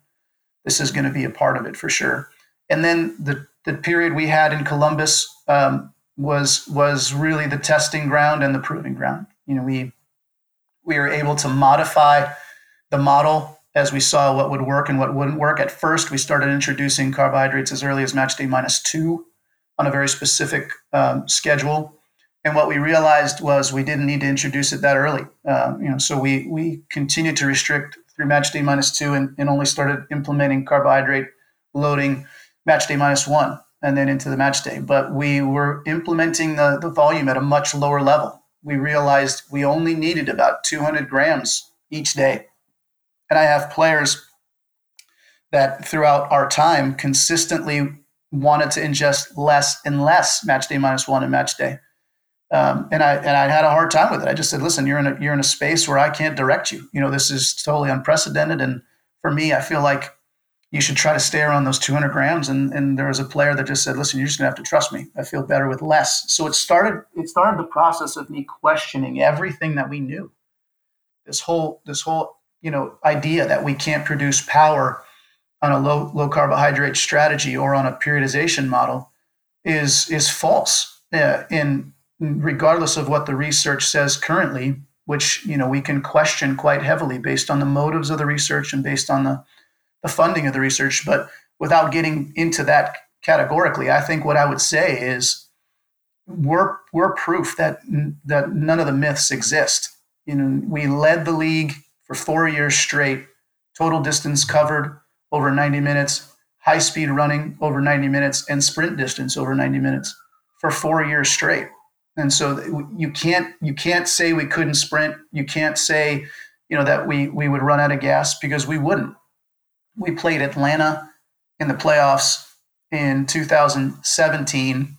this is going to be a part of it for sure. And then the, the period we had in Columbus, um, was was really the testing ground and the proving ground. You know, we we were able to modify the model as we saw what would work and what wouldn't work. At first, we started introducing carbohydrates as early as match day minus two on a very specific um, schedule. And what we realized was we didn't need to introduce it that early. Um, you know, so we we continued to restrict through match day minus two and, and only started implementing carbohydrate loading match day minus one and then into the match day. But we were implementing the, the volume at a much lower level. We realized we only needed about 200 grams each day. And I have players that throughout our time consistently wanted to ingest less and less match day minus one and match day. Um, and I and I had a hard time with it. I just said, "Listen, you're in a you're in a space where I can't direct you. You know, this is totally unprecedented." And for me, I feel like you should try to stay around those 200 grams. And, and there was a player that just said, listen, you're just gonna have to trust me. I feel better with less. So it started, it started the process of me questioning everything that we knew. This whole, this whole, you know, idea that we can't produce power on a low, low carbohydrate strategy or on a periodization model is, is false. Uh, in regardless of what the research says currently, which, you know, we can question quite heavily based on the motives of the research and based on the, the funding of the research. But without getting into that categorically, I think what I would say is we're we're proof that that none of the myths exist. You know, we led the league for four years straight, total distance covered over 90 minutes, high speed running over 90 minutes, and sprint distance over 90 minutes for four years straight. And so you can't you can't say we couldn't sprint. You can't say you know that we we would run out of gas because we wouldn't we played Atlanta in the playoffs in 2017.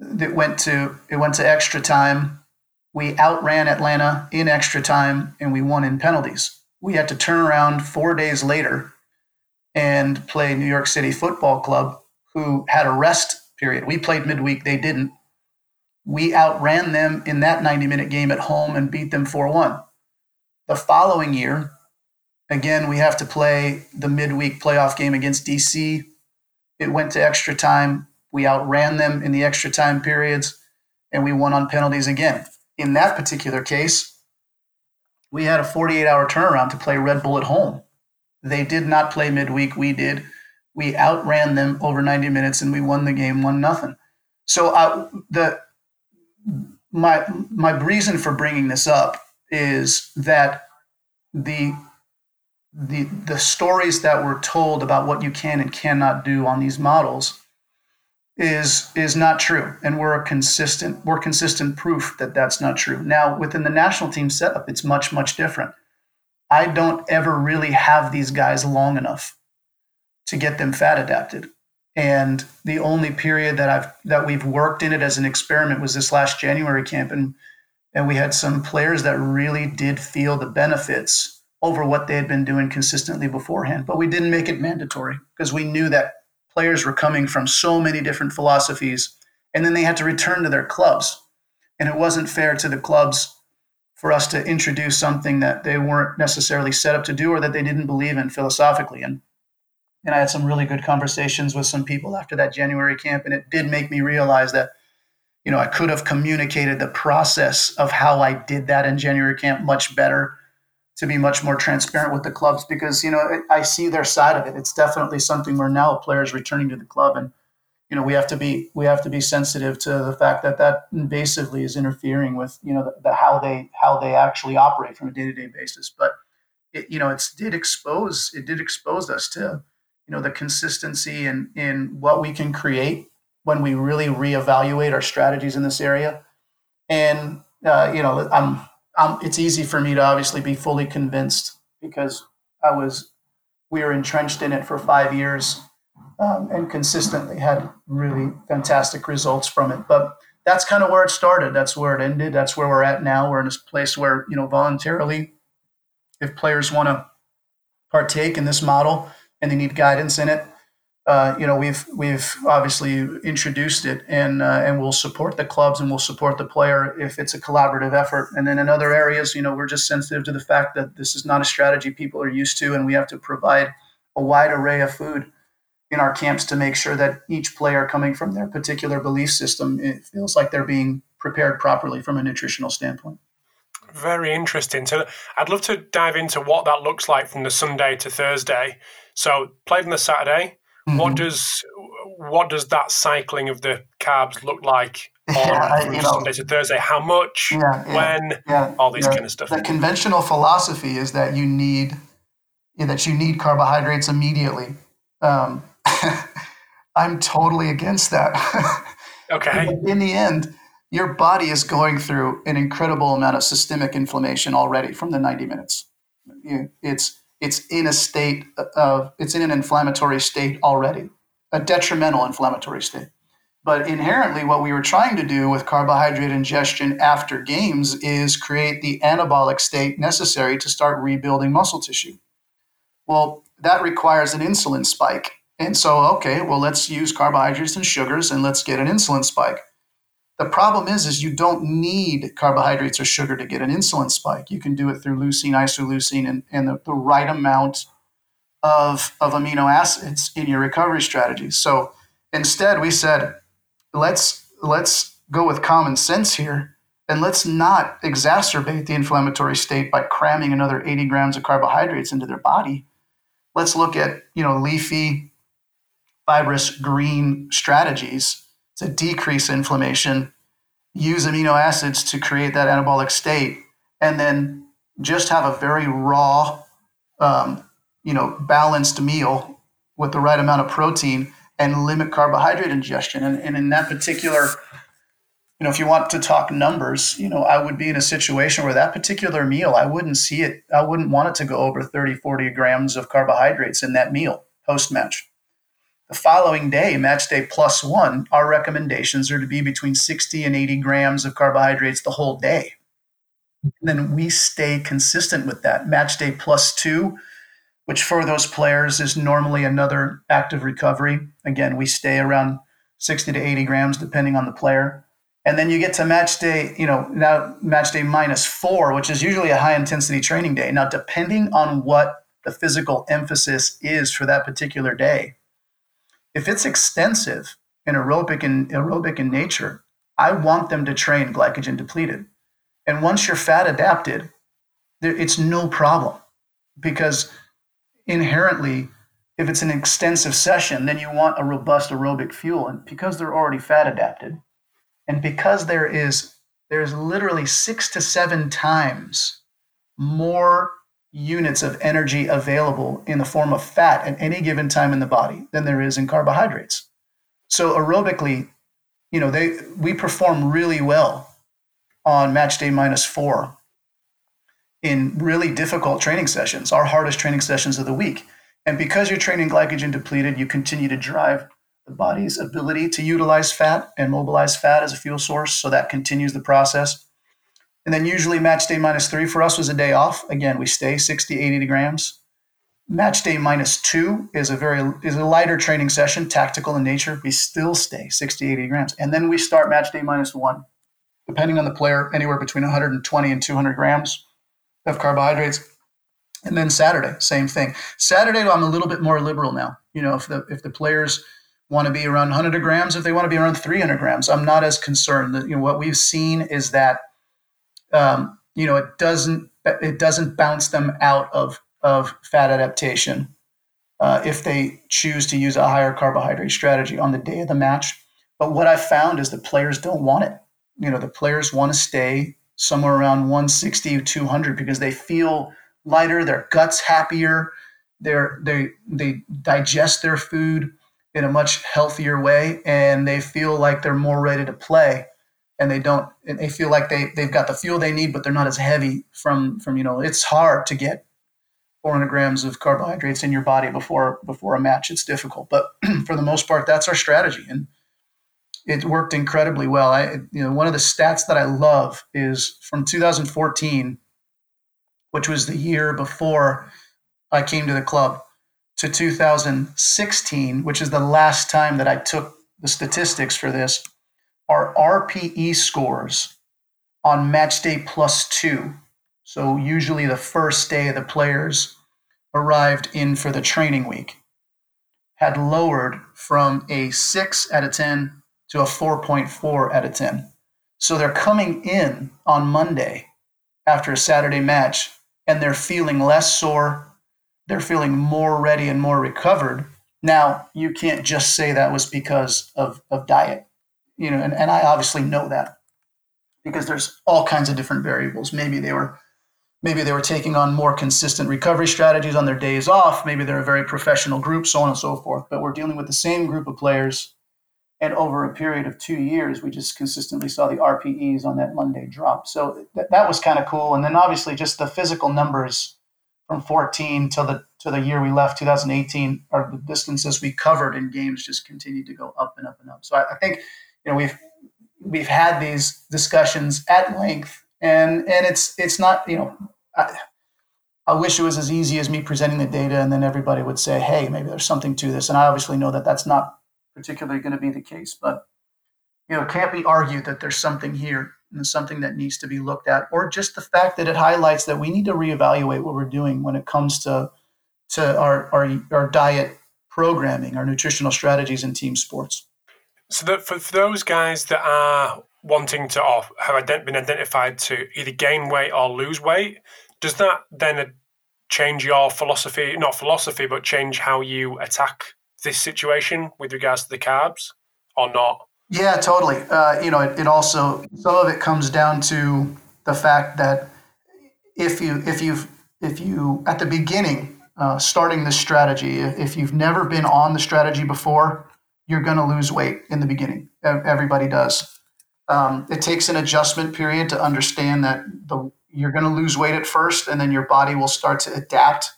That went to it went to extra time. We outran Atlanta in extra time and we won in penalties. We had to turn around four days later and play New York City Football Club, who had a rest period. We played midweek, they didn't. We outran them in that 90 minute game at home and beat them 4 1. The following year, Again, we have to play the midweek playoff game against DC. It went to extra time. We outran them in the extra time periods, and we won on penalties again. In that particular case, we had a 48 hour turnaround to play Red Bull at home. They did not play midweek. We did. We outran them over 90 minutes, and we won the game one nothing. So uh, the my my reason for bringing this up is that the the the stories that were told about what you can and cannot do on these models is is not true. And we're a consistent we're consistent proof that that's not true. Now within the national team setup it's much much different. I don't ever really have these guys long enough to get them fat adapted and the only period that i've that we've worked in it as an experiment was this last january camp and and we had some players that really did feel the benefits over what they had been doing consistently beforehand. But we didn't make it mandatory because we knew that players were coming from so many different philosophies and then they had to return to their clubs. And it wasn't fair to the clubs for us to introduce something that they weren't necessarily set up to do or that they didn't believe in philosophically. And and I had some really good conversations with some people after that January camp, and it did make me realize that, you know, I could have communicated the process of how I did that in January camp much better to be much more transparent with the clubs because you know I see their side of it. It's definitely something where now players returning to the club, and you know we have to be we have to be sensitive to the fact that that invasively is interfering with you know the, the how they how they actually operate from a day to day basis. But it, you know it did expose it did expose us to you know the consistency in in what we can create when we really reevaluate our strategies in this area. And uh, you know I'm um, it's easy for me to obviously be fully convinced because I was we were entrenched in it for five years um, and consistently had really fantastic results from it. But that's kind of where it started. That's where it ended. That's where we're at now. We're in this place where you know voluntarily, if players want to partake in this model and they need guidance in it, uh, you know, we've we've obviously introduced it, and uh, and we'll support the clubs and we'll support the player if it's a collaborative effort. And then in other areas, you know, we're just sensitive to the fact that this is not a strategy people are used to, and we have to provide a wide array of food in our camps to make sure that each player coming from their particular belief system it feels like they're being prepared properly from a nutritional standpoint. Very interesting. So I'd love to dive into what that looks like from the Sunday to Thursday. So played on the Saturday. Mm-hmm. What does what does that cycling of the carbs look like on yeah, from Sunday know, to Thursday? How much? Yeah, yeah, when? Yeah, all these kind of stuff. The conventional philosophy is that you need that you need carbohydrates immediately. Um, I'm totally against that. okay. In the end, your body is going through an incredible amount of systemic inflammation already from the 90 minutes. It's it's in a state of it's in an inflammatory state already, a detrimental inflammatory state. But inherently, what we were trying to do with carbohydrate ingestion after games is create the anabolic state necessary to start rebuilding muscle tissue. Well, that requires an insulin spike. And so, okay, well, let's use carbohydrates and sugars and let's get an insulin spike. The problem is, is you don't need carbohydrates or sugar to get an insulin spike. You can do it through leucine, isoleucine, and, and the, the right amount of, of amino acids in your recovery strategy. So instead, we said, let's let's go with common sense here, and let's not exacerbate the inflammatory state by cramming another 80 grams of carbohydrates into their body. Let's look at you know leafy, fibrous green strategies to decrease inflammation, use amino acids to create that anabolic state, and then just have a very raw, um, you know, balanced meal with the right amount of protein and limit carbohydrate ingestion. And, and in that particular, you know, if you want to talk numbers, you know, I would be in a situation where that particular meal, I wouldn't see it, I wouldn't want it to go over 30, 40 grams of carbohydrates in that meal post match. The following day, match day plus one, our recommendations are to be between 60 and 80 grams of carbohydrates the whole day. And then we stay consistent with that. Match day plus two, which for those players is normally another active recovery. Again, we stay around 60 to 80 grams depending on the player. And then you get to match day, you know, now match day minus four, which is usually a high intensity training day. Now, depending on what the physical emphasis is for that particular day, if it's extensive and aerobic in aerobic in nature, I want them to train glycogen depleted. And once you're fat adapted, there, it's no problem because inherently, if it's an extensive session, then you want a robust aerobic fuel. And because they're already fat adapted, and because there is there's literally six to seven times more units of energy available in the form of fat at any given time in the body than there is in carbohydrates. So aerobically, you know, they we perform really well on match day minus four in really difficult training sessions, our hardest training sessions of the week. And because you're training glycogen depleted, you continue to drive the body's ability to utilize fat and mobilize fat as a fuel source. So that continues the process. And then usually match day minus three for us was a day off. Again, we stay 60, 80 grams. Match day minus two is a very is a lighter training session, tactical in nature. We still stay 60, 80 grams. And then we start match day minus one, depending on the player, anywhere between 120 and 200 grams of carbohydrates. And then Saturday, same thing. Saturday, I'm a little bit more liberal now. You know, if the if the players want to be around 100 grams, if they want to be around 300 grams, I'm not as concerned. That You know, what we've seen is that um, you know, it doesn't it doesn't bounce them out of of fat adaptation uh, if they choose to use a higher carbohydrate strategy on the day of the match. But what I found is the players don't want it. You know, the players want to stay somewhere around 160 200 because they feel lighter, their guts happier, they're, they they digest their food in a much healthier way, and they feel like they're more ready to play and they don't and they feel like they they've got the fuel they need but they're not as heavy from from you know it's hard to get 400 grams of carbohydrates in your body before before a match. It's difficult but for the most part that's our strategy and it worked incredibly well. I you know one of the stats that i love is from 2014 which was the year before i came to the club to 2016 which is the last time that i took the statistics for this our RPE scores on match day plus two. So, usually the first day the players arrived in for the training week had lowered from a 6 out of 10 to a 4.4 out of 10. So they're coming in on Monday after a Saturday match and they're feeling less sore. They're feeling more ready and more recovered. Now, you can't just say that was because of, of diet, you know, and, and I obviously know that because there's all kinds of different variables. Maybe they were maybe they were taking on more consistent recovery strategies on their days off. Maybe they're a very professional group, so on and so forth. But we're dealing with the same group of players. And over a period of two years, we just consistently saw the RPEs on that Monday drop. So th- that was kind of cool. And then obviously just the physical numbers from 14 till the to the year we left, 2018, or the distances we covered in games just continued to go up and up and up. So I, I think you know we've we've had these discussions at length, and and it's it's not you know I, I wish it was as easy as me presenting the data and then everybody would say, hey, maybe there's something to this. And I obviously know that that's not particularly going to be the case, but you know, it can't be argued that there's something here and something that needs to be looked at, or just the fact that it highlights that we need to reevaluate what we're doing when it comes to to our our, our diet programming, our nutritional strategies in team sports. So that for, those guys that are wanting to off have been identified to either gain weight or lose weight, does that then change your philosophy, not philosophy, but change how you attack this situation with regards to the carbs or not? Yeah, totally. Uh, you know, it, it also, some of it comes down to the fact that if you, if you've, if you, at the beginning, uh, starting this strategy, if you've never been on the strategy before, you're going to lose weight in the beginning. Everybody does. Um, it takes an adjustment period to understand that the you're going to lose weight at first, and then your body will start to adapt.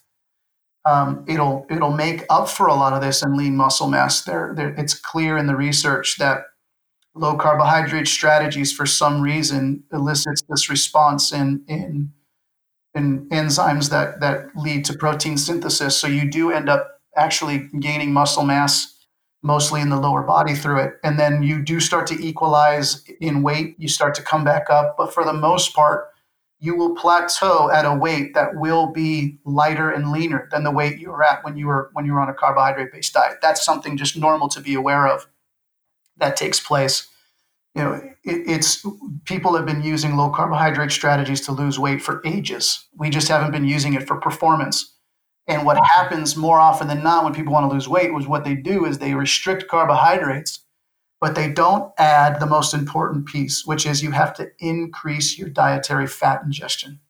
Um, it'll it'll make up for a lot of this in lean muscle mass. There, there, it's clear in the research that low carbohydrate strategies, for some reason, elicits this response in in in enzymes that that lead to protein synthesis. So you do end up actually gaining muscle mass mostly in the lower body through it. And then you do start to equalize in weight, you start to come back up. But for the most part, you will plateau at a weight that will be lighter and leaner than the weight you were at when you were when you were on a carbohydrate based diet. That's something just normal to be aware of that takes place. You know, it, it's people have been using low carbohydrate strategies to lose weight for ages. We just haven't been using it for performance. And what happens more often than not when people want to lose weight was what they do is they restrict carbohydrates but they don't add the most important piece, which is you have to increase your dietary fat ingestion.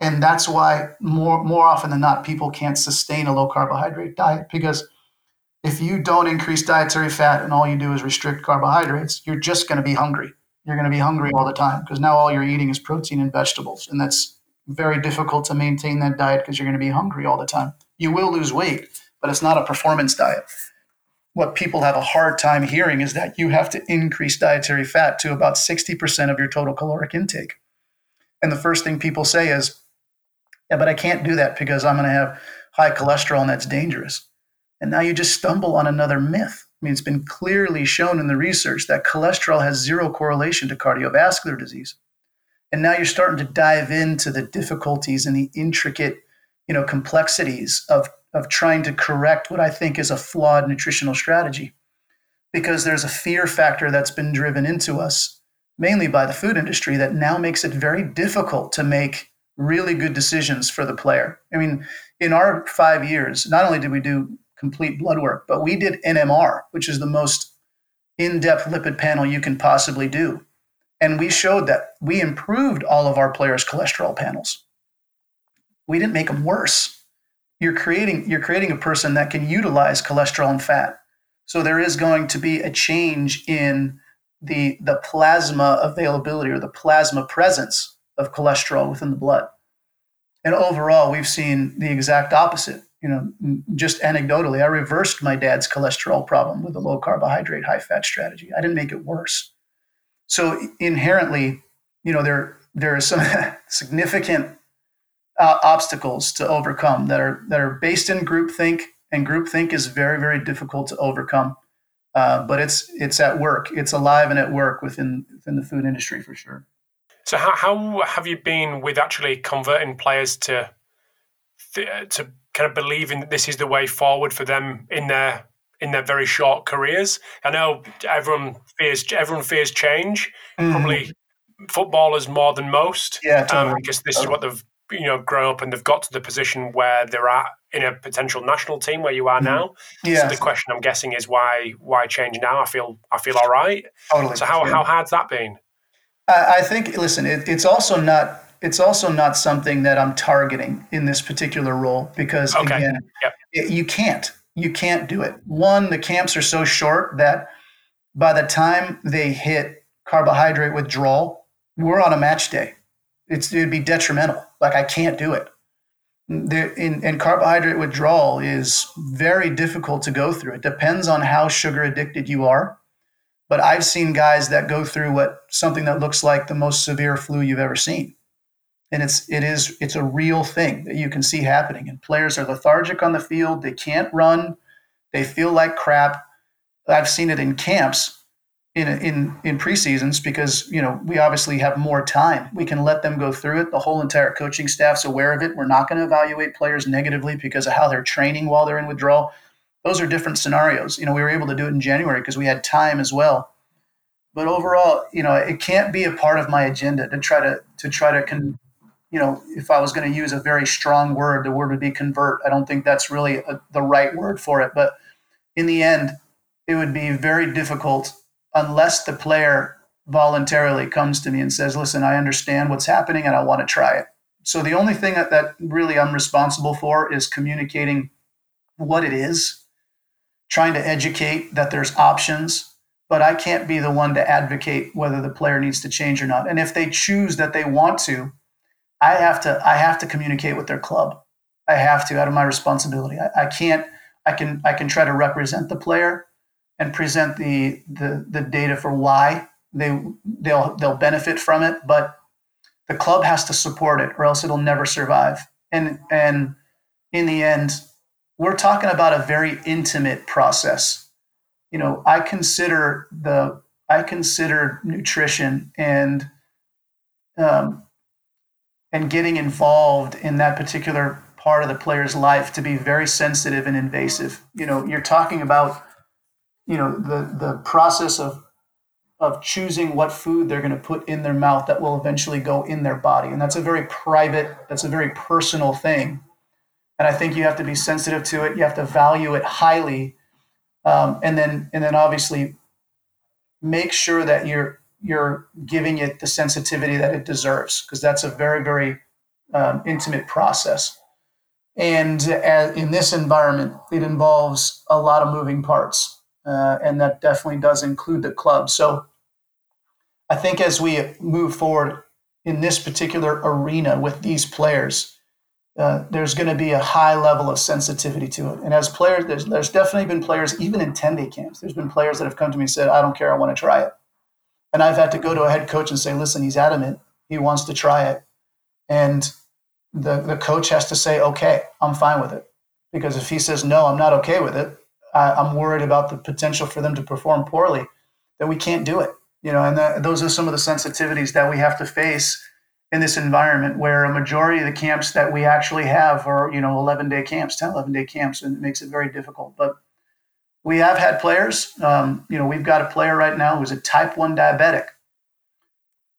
And that's why more, more often than not, people can't sustain a low carbohydrate diet because if you don't increase dietary fat and all you do is restrict carbohydrates, you're just going to be hungry. You're going to be hungry all the time because now all you're eating is protein and vegetables. And that's very difficult to maintain that diet because you're going to be hungry all the time. You will lose weight, but it's not a performance diet what people have a hard time hearing is that you have to increase dietary fat to about 60% of your total caloric intake. And the first thing people say is, yeah, but I can't do that because I'm going to have high cholesterol and that's dangerous. And now you just stumble on another myth. I mean, it's been clearly shown in the research that cholesterol has zero correlation to cardiovascular disease. And now you're starting to dive into the difficulties and the intricate, you know, complexities of of trying to correct what I think is a flawed nutritional strategy. Because there's a fear factor that's been driven into us, mainly by the food industry, that now makes it very difficult to make really good decisions for the player. I mean, in our five years, not only did we do complete blood work, but we did NMR, which is the most in depth lipid panel you can possibly do. And we showed that we improved all of our players' cholesterol panels. We didn't make them worse you're creating you're creating a person that can utilize cholesterol and fat. So there is going to be a change in the the plasma availability or the plasma presence of cholesterol within the blood. And overall, we've seen the exact opposite. You know, just anecdotally, I reversed my dad's cholesterol problem with a low carbohydrate, high fat strategy. I didn't make it worse. So inherently, you know, there there are some significant uh, obstacles to overcome that are that are based in groupthink, and groupthink is very very difficult to overcome. Uh, but it's it's at work. It's alive and at work within within the food industry for sure. So how how have you been with actually converting players to to kind of believing that this is the way forward for them in their in their very short careers. I know everyone fears everyone fears change. Mm-hmm. Probably footballers more than most. Yeah, um, totally. um, because this is what they've you know grown up and they've got to the position where they're at in a potential national team where you are mm-hmm. now. Yeah. So the question I'm guessing is why why change now? I feel I feel all right. Totally. So how, yeah. how hard's that been? I, I think listen, it, it's also not it's also not something that I'm targeting in this particular role because okay. again, yep. it, you can't you can't do it. One, the camps are so short that by the time they hit carbohydrate withdrawal, we're on a match day. It's, it'd be detrimental. Like I can't do it. In, in carbohydrate withdrawal is very difficult to go through. It depends on how sugar addicted you are. But I've seen guys that go through what something that looks like the most severe flu you've ever seen. And it's it is it's a real thing that you can see happening. And players are lethargic on the field. They can't run. They feel like crap. I've seen it in camps in in in preseasons because you know we obviously have more time. We can let them go through it. The whole entire coaching staff's aware of it. We're not going to evaluate players negatively because of how they're training while they're in withdrawal. Those are different scenarios. You know, we were able to do it in January because we had time as well. But overall, you know, it can't be a part of my agenda to try to to try to con, you know, if I was going to use a very strong word, the word would be convert. I don't think that's really a, the right word for it. But in the end, it would be very difficult unless the player voluntarily comes to me and says, listen, I understand what's happening and I want to try it. So the only thing that, that really I'm responsible for is communicating what it is, trying to educate that there's options, but I can't be the one to advocate whether the player needs to change or not. And if they choose that they want to, I have to I have to communicate with their club. I have to out of my responsibility. I, I can't I can I can try to represent the player, and present the the the data for why they they'll they'll benefit from it, but the club has to support it or else it'll never survive. And and in the end, we're talking about a very intimate process. You know, I consider the I consider nutrition and um, and getting involved in that particular part of the player's life to be very sensitive and invasive. You know, you're talking about you know the the process of of choosing what food they're going to put in their mouth that will eventually go in their body. And that's a very private that's a very personal thing. And i think you have to be sensitive to it. You have to value it highly. Um, and then and then obviously make sure that you're you're giving it the sensitivity that it deserves because that's a very very um, intimate process and uh, in this environment it involves a lot of moving parts uh, and that definitely does include the club. So I think as we move forward in this particular arena with these players, uh, there's going to be a high level of sensitivity to it. And as players, there's, there's definitely been players, even in 10 day camps, there's been players that have come to me and said, I don't care, I want to try it. And I've had to go to a head coach and say, listen, he's adamant, he wants to try it. And the, the coach has to say, okay, I'm fine with it. Because if he says, no, I'm not okay with it, I, I'm worried about the potential for them to perform poorly, then we can't do it. You know, and that, those are some of the sensitivities that we have to face in this environment where a majority of the camps that we actually have are, you know, 11 day camps, 10, 11 day camps, and it makes it very difficult. But we have had players, um, you know, we've got a player right now who's a type 1 diabetic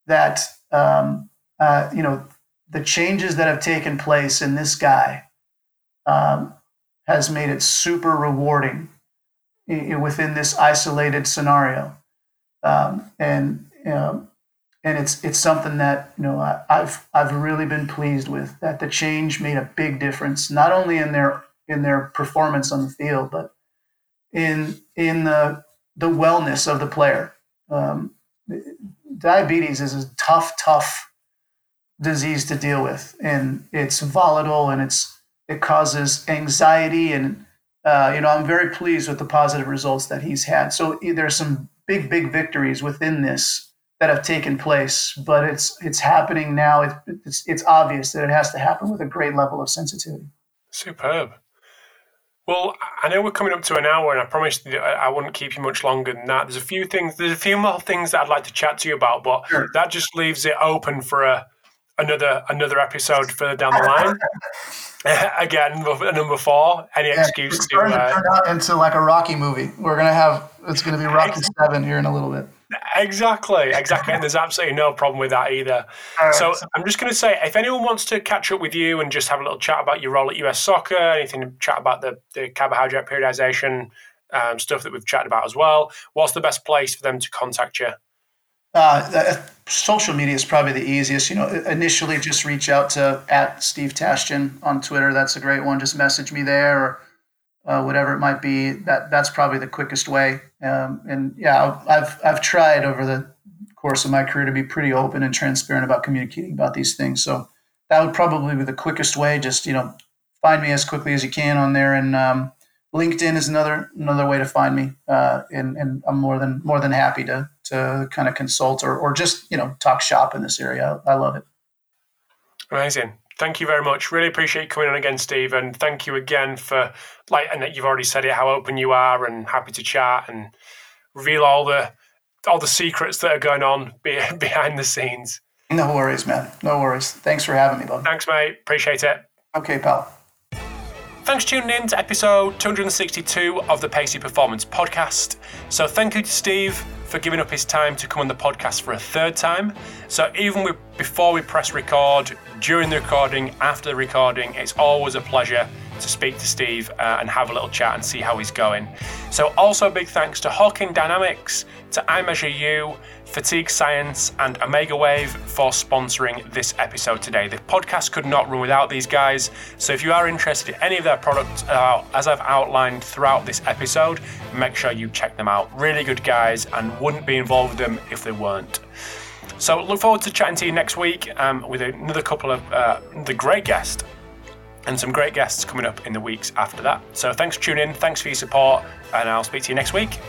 that, um, uh, you know, the changes that have taken place in this guy um, has made it super rewarding within this isolated scenario. Um, and um, and it's it's something that you know I, have I've really been pleased with that the change made a big difference not only in their in their performance on the field but in in the the wellness of the player. Um, diabetes is a tough tough disease to deal with and it's volatile and it's it causes anxiety and uh, you know i'm very pleased with the positive results that he's had. So there's some big big victories within this that have taken place but it's it's happening now. It, it's it's obvious that it has to happen with a great level of sensitivity. Superb well, I know we're coming up to an hour, and I promised I wouldn't keep you much longer than that. There's a few things, there's a few more things that I'd like to chat to you about, but sure. that just leaves it open for a, another another episode further down the line. Again, number four. Any yeah, excuse to, uh, turn out into like a Rocky movie. We're gonna have it's gonna be Rocky Seven here in a little bit. Exactly, exactly. and there's absolutely no problem with that either. So I'm just going to say, if anyone wants to catch up with you and just have a little chat about your role at US Soccer, anything to chat about the, the carbohydrate periodization um, stuff that we've chatted about as well, what's the best place for them to contact you? Uh, uh, social media is probably the easiest. You know, initially just reach out to at Steve Tashjian on Twitter. That's a great one. Just message me there or uh, whatever it might be. That that's probably the quickest way. Um, and yeah, I've I've tried over the course of my career to be pretty open and transparent about communicating about these things. So that would probably be the quickest way. Just you know, find me as quickly as you can on there, and um, LinkedIn is another another way to find me, uh, and, and I'm more than more than happy to to kind of consult or or just you know talk shop in this area. I, I love it. Amazing. Thank you very much. Really appreciate you coming on again, Steve, and thank you again for like and you've already said it how open you are and happy to chat and reveal all the all the secrets that are going on behind the scenes. No worries, man. No worries. Thanks for having me, bud. Thanks, mate. Appreciate it. Okay, pal. Thanks for tuning in to episode 262 of the Pacey Performance Podcast. So, thank you to Steve for giving up his time to come on the podcast for a third time. So, even with, before we press record, during the recording, after the recording, it's always a pleasure to speak to Steve uh, and have a little chat and see how he's going. So, also big thanks to Hawkin Dynamics, to iMeasureU, Fatigue Science, and Omegawave for sponsoring this episode today. The podcast could not run without these guys, so if you are interested in any of their products, uh, as I've outlined throughout this episode, make sure you check them out. Really good guys, and wouldn't be involved with them if they weren't. So look forward to chatting to you next week um, with another couple of uh, the great guest and some great guests coming up in the weeks after that. So thanks for tuning in, thanks for your support, and I'll speak to you next week.